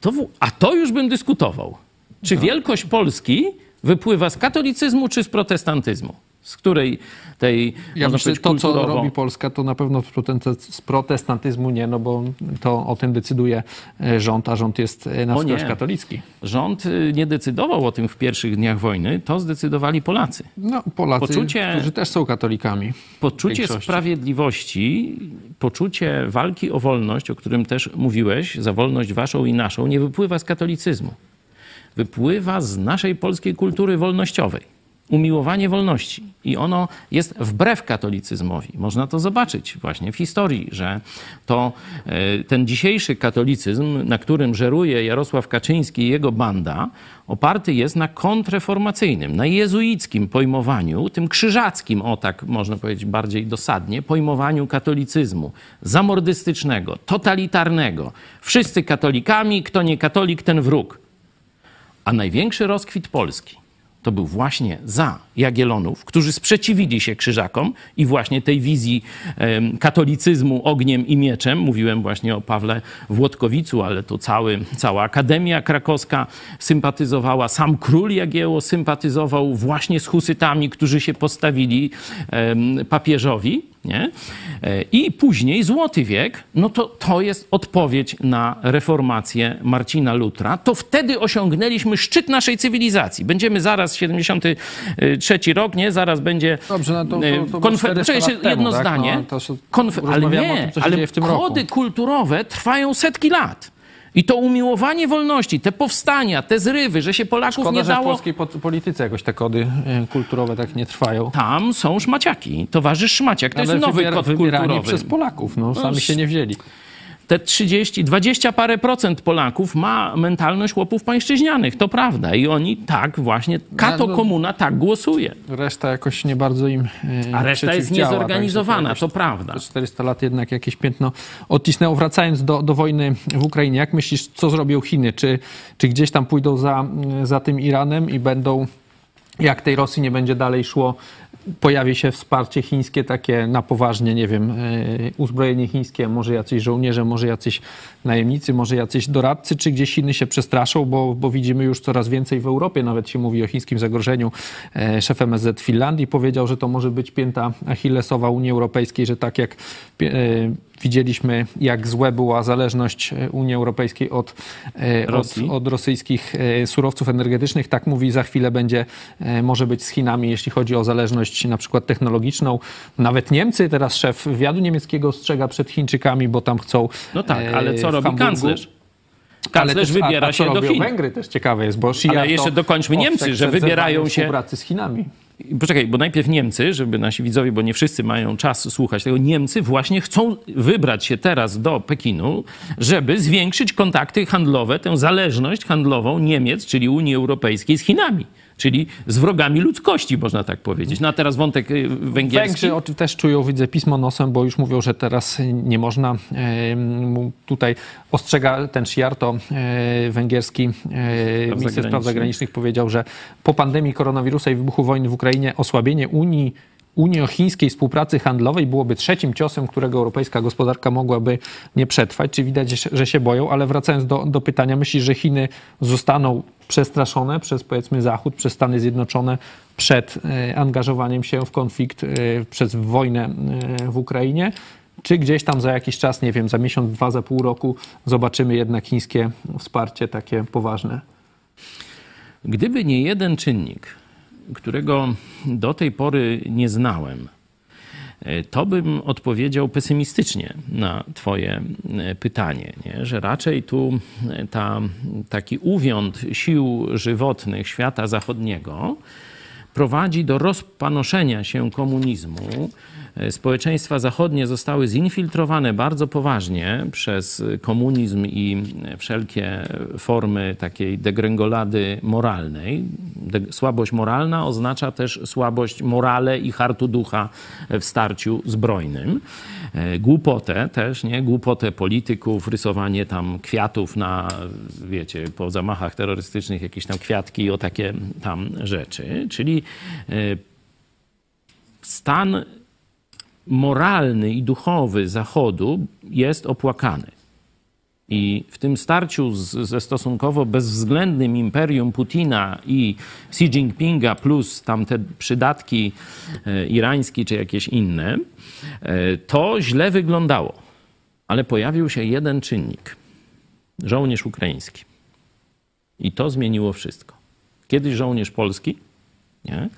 to, a to już bym dyskutował. Czy wielkość Polski wypływa z katolicyzmu czy z protestantyzmu? Z której tej, Ja myślę, to, co robi Polska, to na pewno z protest- z protestantyzmu nie, no bo to o tym decyduje e, rząd, a rząd jest e, na wskroś katolicki. Rząd y, nie decydował o tym w pierwszych dniach wojny, to zdecydowali Polacy. No, Polacy, Poczucie- którzy też są katolikami. Poczucie sprawiedliwości, poczucie walki o wolność, o którym też mówiłeś, za wolność waszą i naszą, nie wypływa z katolicyzmu. Wypływa z naszej polskiej kultury wolnościowej. Umiłowanie wolności. I ono jest wbrew katolicyzmowi. Można to zobaczyć właśnie w historii, że to e, ten dzisiejszy katolicyzm, na którym żeruje Jarosław Kaczyński i jego banda, oparty jest na kontreformacyjnym, na jezuickim pojmowaniu, tym krzyżackim, o tak można powiedzieć bardziej dosadnie, pojmowaniu katolicyzmu zamordystycznego, totalitarnego. Wszyscy katolikami, kto nie katolik, ten wróg. A największy rozkwit Polski to był właśnie za Jagiellonów, którzy sprzeciwili się krzyżakom i właśnie tej wizji katolicyzmu ogniem i mieczem. Mówiłem właśnie o Pawle Włodkowicu, ale to cały, cała Akademia Krakowska sympatyzowała, sam król Jagiełło sympatyzował właśnie z husytami, którzy się postawili papieżowi. Nie? E, I później Złoty Wiek, no to to jest odpowiedź na reformację Marcina Lutra. To wtedy osiągnęliśmy szczyt naszej cywilizacji. Będziemy zaraz, 73 rok, nie? Zaraz będzie... Dobrze, no to- to- e, to było konfer- 400 Poczekaj, jeszcze lat temu, jedno tak? zdanie. No, to się- Konfer- ale nie, tym, co się ale dzieje w tym roku. kody kulturowe trwają setki lat. I to umiłowanie wolności, te powstania, te zrywy, że się Polaków Szkoda, nie że w dało... polskiej po- polityce jakoś te kody e, kulturowe tak nie trwają. Tam są szmaciaki. Towarzysz Szmaciak. To Ale jest nowy wybiera- kod kulturowy. przez Polaków, no, sami s- się nie wzięli. Te 30, 20 parę procent Polaków ma mentalność łopów pańszczyźnianych. To prawda. I oni tak właśnie, kato no- komuna tak głosuje. Reszta jakoś nie bardzo im e, A reszta jest przeciwdziała, niezorganizowana, to prawda. te 400 lat jednak jakieś piętno odcisnęło. Wracając do, do wojny w Ukrainie, jak myślisz, co zrobią Chiny? Czy, czy gdzieś tam pójdą za, za tym Iranem i będą, jak tej Rosji nie będzie dalej szło, pojawi się wsparcie chińskie takie na poważnie, nie wiem, e, uzbrojenie chińskie, może jacyś żołnierze, może jacyś najemnicy, może jacyś doradcy, czy gdzieś Chiny się przestraszą, bo, bo widzimy już coraz więcej w Europie, nawet się mówi o chińskim zagrożeniu. E, Szef MSZ Finlandii powiedział, że to może być pięta achillesowa Unii Europejskiej, że tak jak e, widzieliśmy, jak złe była zależność e, Unii Europejskiej od, e, od, od rosyjskich e, surowców energetycznych. Tak mówi, za chwilę będzie, może być z Chinami, jeśli chodzi o zależność na przykład technologiczną. Nawet Niemcy, teraz szef wywiadu niemieckiego ostrzega przed Chińczykami, bo tam chcą No tak, ale co robi Hamburgu- kanclerz? Ale Kanclerz też- a- wybiera a co się do Chin. Węgry też ciekawe jest, bo Szija Ale jeszcze dokończmy Niemcy, że wybierają się- współpracy z Chinami. Poczekaj, bo najpierw Niemcy, żeby nasi widzowie, bo nie wszyscy mają czas słuchać tego, Niemcy właśnie chcą wybrać się teraz do Pekinu, żeby zwiększyć kontakty handlowe, tę zależność handlową Niemiec, czyli Unii Europejskiej z Chinami. Czyli z wrogami ludzkości, można tak powiedzieć. No a teraz wątek y, węgierski. Węgrzy oczy- też czują, widzę, pismo nosem, bo już mówią, że teraz nie można. Tutaj ostrzega ten Sziarto, e, węgierski e, minister spraw zagranicznych, powiedział, że po pandemii koronawirusa i wybuchu wojny w Ukrainie osłabienie Unii unio-chińskiej współpracy handlowej byłoby trzecim ciosem, którego europejska gospodarka mogłaby nie przetrwać. Czy widać, że- się boją? Ale wracając do, do pytania, myślisz, że Chiny zostaną przestraszone przez powiedzmy Zachód, przez Stany Zjednoczone, przed e, angażowaniem się w konflikt e, przez wojnę e, w Ukrainie? Czy gdzieś tam za jakiś czas, nie wiem, za miesiąc, dwa, za pół roku zobaczymy jednak chińskie wsparcie takie poważne? Gdyby nie jeden czynnik, którego do tej pory nie znałem, to bym odpowiedział pesymistycznie na Twoje pytanie, nie? że raczej tu ta, taki uwiąd sił żywotnych świata zachodniego prowadzi do rozpanoszenia się komunizmu. Społeczeństwa zachodnie zostały zinfiltrowane bardzo poważnie przez komunizm i wszelkie formy takiej degrengolady moralnej. Słabość moralna oznacza też słabość morale i hartu ducha w starciu zbrojnym. Głupotę też, nie? Głupotę polityków, rysowanie tam kwiatów na, wiecie, po zamachach terrorystycznych jakieś tam kwiatki o takie tam rzeczy. Czyli e, stan moralny i duchowy Zachodu jest opłakany. I w tym starciu z, ze stosunkowo bezwzględnym imperium Putina i Xi Jinpinga, plus tamte przydatki e, irańskie czy jakieś inne, e, to źle wyglądało. Ale pojawił się jeden czynnik żołnierz ukraiński. I to zmieniło wszystko. Kiedyś żołnierz polski, nie?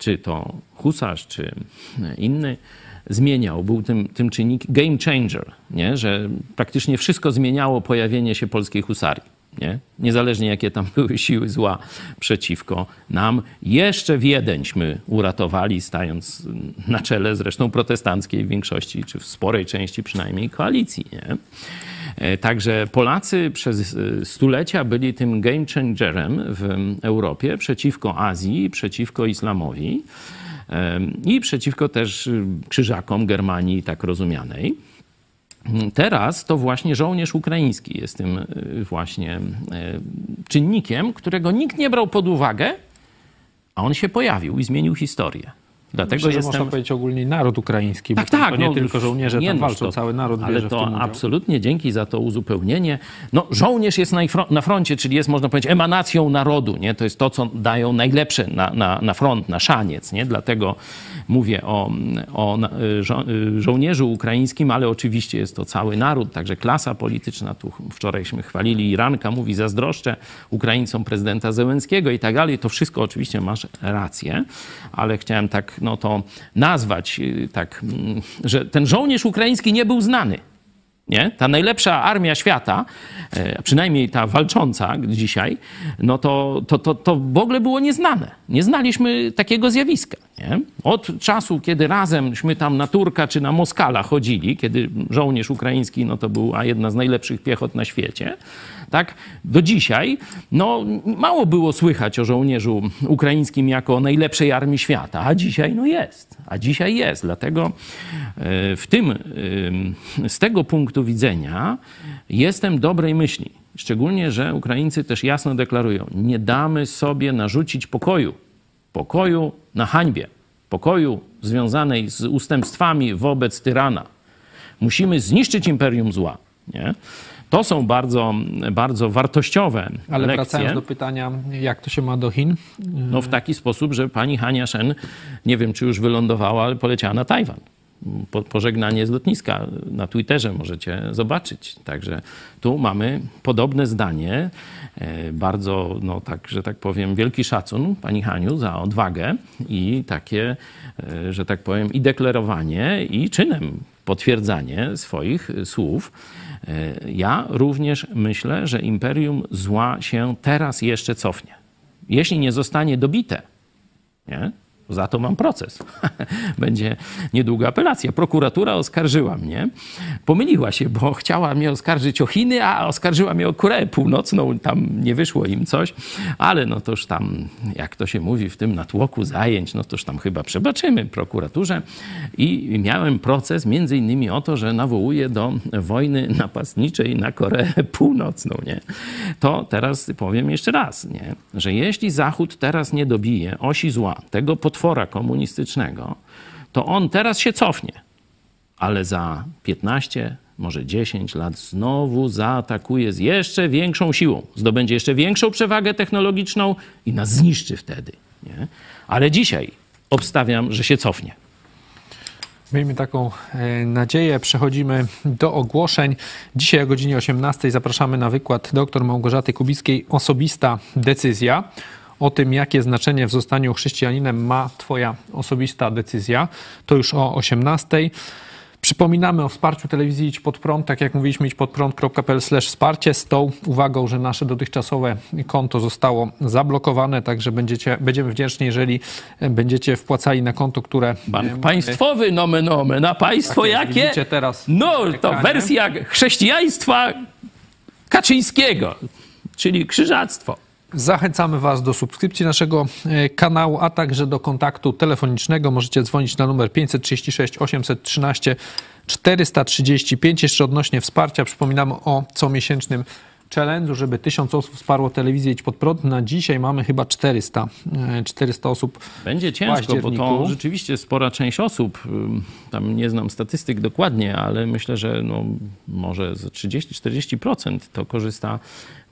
Czy to husarz, czy inny, zmieniał, był tym, tym game changer, nie? że praktycznie wszystko zmieniało pojawienie się polskiej husarii. Nie? Niezależnie jakie tam były siły zła przeciwko nam. Jeszcze Wiedeńśmy uratowali, stając na czele zresztą protestanckiej większości, czy w sporej części przynajmniej koalicji. Nie? Także Polacy przez stulecia byli tym game changerem w Europie przeciwko Azji, przeciwko islamowi i przeciwko też krzyżakom Germanii tak rozumianej. Teraz to właśnie żołnierz ukraiński jest tym właśnie czynnikiem, którego nikt nie brał pod uwagę, a on się pojawił i zmienił historię. Dlatego Myślę, jestem... Można powiedzieć ogólnie naród ukraiński, tak, bo tak, to nie no, tylko żołnierze nie, tam no, walczą, to, cały naród Ale to absolutnie dzięki za to uzupełnienie. No, żołnierz jest na, na froncie, czyli jest, można powiedzieć, emanacją narodu. Nie? To jest to, co dają najlepsze na, na, na front, na szaniec. Nie? Dlatego mówię o, o żo żołnierzu ukraińskim, ale oczywiście jest to cały naród, także klasa polityczna. Tu wczorajśmy chwalili Iranka, mówi zazdroszczę Ukraińcom prezydenta Zełenskiego i tak dalej. To wszystko oczywiście masz rację, ale chciałem tak no to nazwać, tak, że ten żołnierz ukraiński nie był znany. Nie? Ta najlepsza armia świata, a przynajmniej ta walcząca dzisiaj, no to, to, to, to w ogóle było nieznane. Nie znaliśmy takiego zjawiska. Nie? Od czasu, kiedy razemśmy tam na Turka czy na Moskala chodzili, kiedy żołnierz ukraiński no to była jedna z najlepszych piechot na świecie, tak? Do dzisiaj no, mało było słychać o żołnierzu ukraińskim jako najlepszej armii świata, a dzisiaj no jest. A dzisiaj jest. Dlatego e, w tym, e, z tego punktu widzenia jestem dobrej myśli. Szczególnie, że Ukraińcy też jasno deklarują, nie damy sobie narzucić pokoju. Pokoju na hańbie. Pokoju związanej z ustępstwami wobec tyrana. Musimy zniszczyć imperium zła. Nie? To są bardzo, bardzo wartościowe Ale lekcje. wracając do pytania, jak to się ma do Chin? No w taki sposób, że pani Hania Shen, nie wiem czy już wylądowała, ale poleciała na Tajwan. Po, pożegnanie z lotniska na Twitterze możecie zobaczyć. Także tu mamy podobne zdanie. E, bardzo, no tak, że tak powiem, wielki szacun pani Haniu za odwagę i takie, e, że tak powiem, i deklarowanie, i czynem potwierdzanie swoich słów. E, ja również myślę, że imperium zła się teraz jeszcze cofnie. Jeśli nie zostanie dobite, nie? Za to mam proces. Będzie niedługa apelacja. Prokuratura oskarżyła mnie. Pomyliła się, bo chciała mnie oskarżyć o Chiny, a oskarżyła mnie o Koreę Północną. Tam nie wyszło im coś, ale no toż tam, jak to się mówi, w tym natłoku zajęć, no toż tam chyba przebaczymy prokuraturze. I miałem proces między innymi o to, że nawołuję do wojny napastniczej na Koreę Północną. Nie? To teraz powiem jeszcze raz, nie? że jeśli Zachód teraz nie dobije osi zła, tego potworu, potwora komunistycznego, to on teraz się cofnie, ale za 15, może 10 lat znowu zaatakuje z jeszcze większą siłą, zdobędzie jeszcze większą przewagę technologiczną i nas zniszczy wtedy. Nie? Ale dzisiaj obstawiam, że się cofnie. Miejmy taką e, nadzieję. Przechodzimy do ogłoszeń. Dzisiaj o godzinie 18 zapraszamy na wykład dr Małgorzaty Kubickiej Osobista decyzja. O tym, jakie znaczenie w zostaniu chrześcijaninem ma Twoja osobista decyzja. To już o 18. Przypominamy o wsparciu telewizji Idź Pod Prąd, tak jak mówiliśmy, idźpodprąd.pl wsparcie z tą uwagą, że nasze dotychczasowe konto zostało zablokowane, także będziecie, będziemy wdzięczni, jeżeli będziecie wpłacali na konto, które... Bank państwowy, nomen omen, a państwo Tak, jakie? widzicie teraz no, to wersja chrześcijaństwa Kaczyńskiego, czyli krzyżactwo. Zachęcamy Was do subskrypcji naszego e, kanału, a także do kontaktu telefonicznego. Możecie dzwonić na numer 536 813 435. Jeszcze odnośnie wsparcia przypominamy o comiesięcznym challenge'u, żeby 1000 osób wsparło telewizję Idź Pod Prąd. Na dzisiaj mamy chyba 400, e, 400 osób Będzie ciężko, bo to rzeczywiście spora część osób, tam nie znam statystyk dokładnie, ale myślę, że no, może z 30-40% to korzysta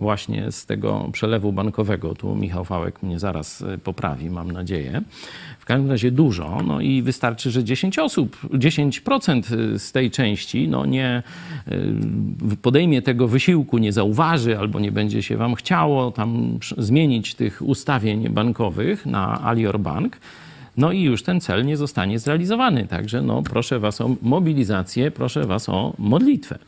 właśnie z tego przelewu bankowego. Tu Michał Fałek mnie zaraz y, poprawi, mam nadzieję. Każdym razie dużo, no i wystarczy, że 10 osób, 10% z tej części no nie y, podejmie tego wysiłku, nie zauważy albo nie będzie się wam chciało tam zmienić tych ustawień bankowych na Alior Bank, no i już ten cel nie zostanie zrealizowany. Także no, proszę was o mobilizację, proszę was o modlitwę.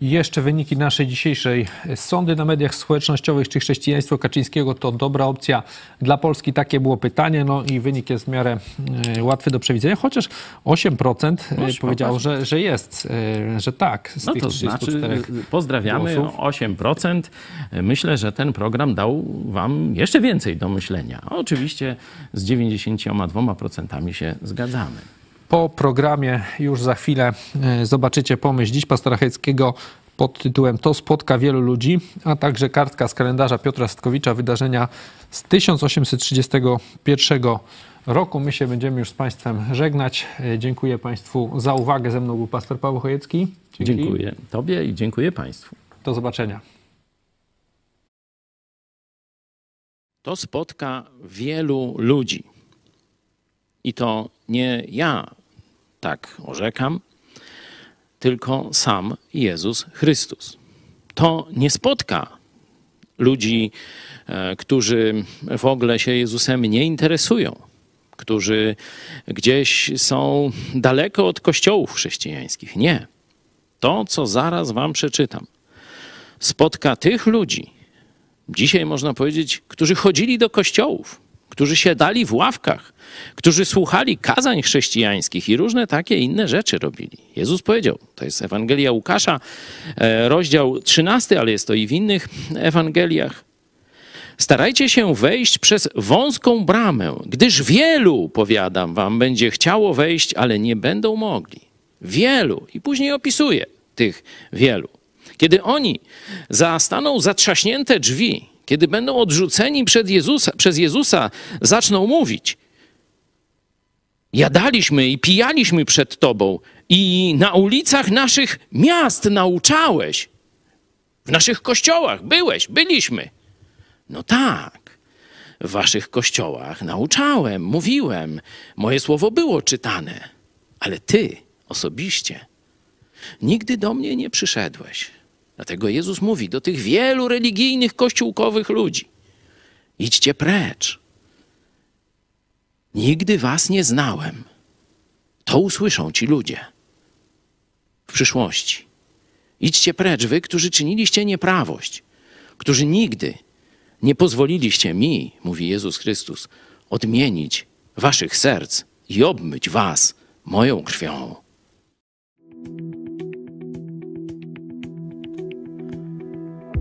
I jeszcze wyniki naszej dzisiejszej sądy na mediach społecznościowych, czy chrześcijaństwo Kaczyńskiego to dobra opcja dla Polski? Takie było pytanie, no i wynik jest w miarę e, łatwy do przewidzenia, chociaż 8% e, powiedziało, popatrz. że, że jest, e, że tak, No to znaczy, 34 pozdrawiamy głosów. 8%. Myślę, że ten program dał wam jeszcze więcej do myślenia. Oczywiście z 92% się zgadzamy. Po programie już za chwilę e, zobaczycie pomysł dziś pastora Heckiego pod tytułem To spotka wielu ludzi, a także kartka z kalendarza Piotra Stkowicza, wydarzenia z 1831 roku. My się będziemy już z Państwem żegnać. E, Dziękuję Państwu za uwagę. Ze mną był pastor Paweł Chojecki. Dzięki. Dziękuję Tobie i dziękuję Państwu. Do zobaczenia. To spotka wielu ludzi. I to nie ja tak orzekam, tylko sam Jezus Chrystus. To nie spotka ludzi, e, którzy w ogóle się Jezusem nie interesują, którzy gdzieś są daleko od kościołów chrześcijańskich. Nie. To, co zaraz Wam przeczytam, spotka tych ludzi, dzisiaj można powiedzieć, którzy chodzili do kościołów, którzy siadali w ławkach, którzy słuchali kazań chrześcijańskich i różne takie inne rzeczy robili. Jezus powiedział, to jest Ewangelia Łukasza, e, rozdział 13, ale jest to i w innych Ewangeliach. Starajcie się wejść przez wąską bramę, gdyż wielu, powiadam wam, będzie chciało wejść, ale nie będą mogli. Wielu. I później opisuje tych wielu. Kiedy oni zastaną zatrzaśnięte drzwi, kiedy będą odrzuceni przed Jezusa, przez Jezusa, zaczną mówić: Jadaliśmy i pijaliśmy przed Tobą, i na ulicach naszych miast nauczałeś. W naszych kościołach byłeś, byliśmy. No tak, w waszych kościołach nauczałem, mówiłem, moje słowo było czytane, ale ty osobiście nigdy do mnie nie przyszedłeś. Dlatego Jezus mówi do tych wielu religijnych, kościółkowych ludzi: idźcie precz. Nigdy was nie znałem. To usłyszą ci ludzie w przyszłości. Idźcie precz, wy, którzy czyniliście nieprawość, którzy nigdy nie pozwoliliście mi, mówi Jezus Chrystus, odmienić waszych serc i obmyć was moją krwią.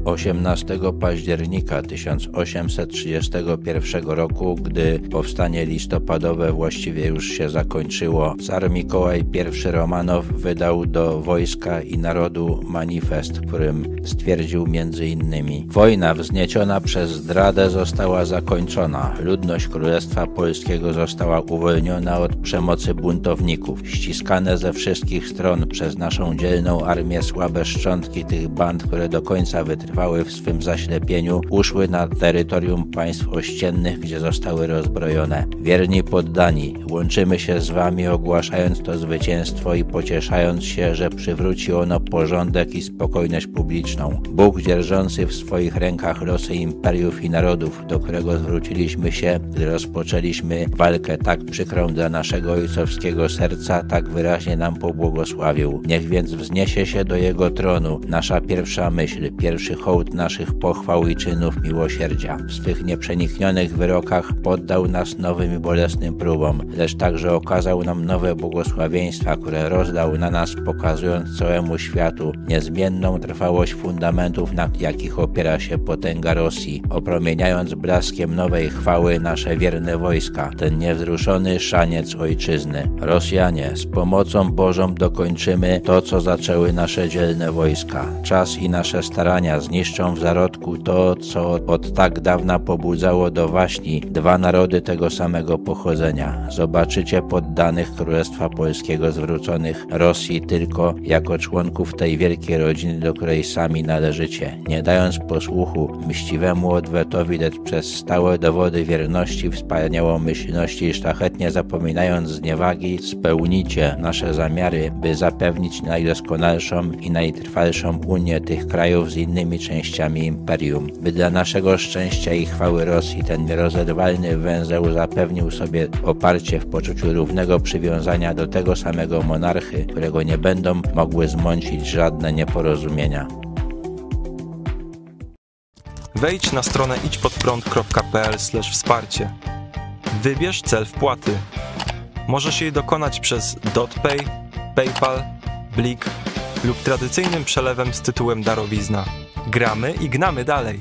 18 października 1831 roku, gdy powstanie listopadowe właściwie już się zakończyło, car Mikołaj I Romanow wydał do wojska i narodu manifest, w którym stwierdził innymi Wojna wznieciona przez zdradę została zakończona. Ludność Królestwa Polskiego została uwolniona od przemocy buntowników. Ściskane ze wszystkich stron przez naszą dzielną armię słabe szczątki tych band, które do końca wytrwały chwały w swym zaślepieniu, uszły na terytorium państw ościennych, gdzie zostały rozbrojone. Wierni poddani, łączymy się z wami ogłaszając to zwycięstwo i pocieszając się, że przywróci ono porządek i spokojność publiczną. Bóg dzierżący w swoich rękach losy imperiów i narodów, do którego zwróciliśmy się, gdy rozpoczęliśmy walkę tak przykrą dla naszego ojcowskiego serca, tak wyraźnie nam pobłogosławił. Niech więc wzniesie się do jego tronu nasza pierwsza myśl, pierwszy hołd naszych pochwał i czynów miłosierdzia. W swych nieprzeniknionych wyrokach poddał nas nowym i bolesnym próbom, lecz także okazał nam nowe błogosławieństwa, które rozdał na nas, pokazując całemu światu niezmienną trwałość fundamentów, na jakich opiera się potęga Rosji, opromieniając blaskiem nowej chwały nasze wierne wojska, ten niewzruszony szaniec ojczyzny. Rosjanie, z pomocą Bożą dokończymy to, co zaczęły nasze dzielne wojska. Czas i nasze starania zniszczą w zarodku to, co od tak dawna pobudzało do waśni dwa narody tego samego pochodzenia. Zobaczycie poddanych Królestwa Polskiego zwróconych Rosji tylko jako członków tej wielkiej rodziny, do której sami należycie, nie dając posłuchu mściwemu odwetowi, lecz przez stałe dowody wierności, wspaniałomyślności i szlachetnie zapominając zniewagi, spełnicie nasze zamiary, by zapewnić najdoskonalszą i najtrwalszą unię tych krajów z częściami imperium, by dla naszego szczęścia i chwały Rosji ten nierozerwalny węzeł zapewnił sobie oparcie w poczuciu równego przywiązania do tego samego monarchy, którego nie będą mogły zmącić żadne nieporozumienia. Wejdź na stronę idźpodprąd.pl wsparcie. Wybierz cel wpłaty. Możesz jej dokonać przez DotPay, PayPal, Blik lub tradycyjnym przelewem z tytułem darowizna. Gramy i gnamy dalej.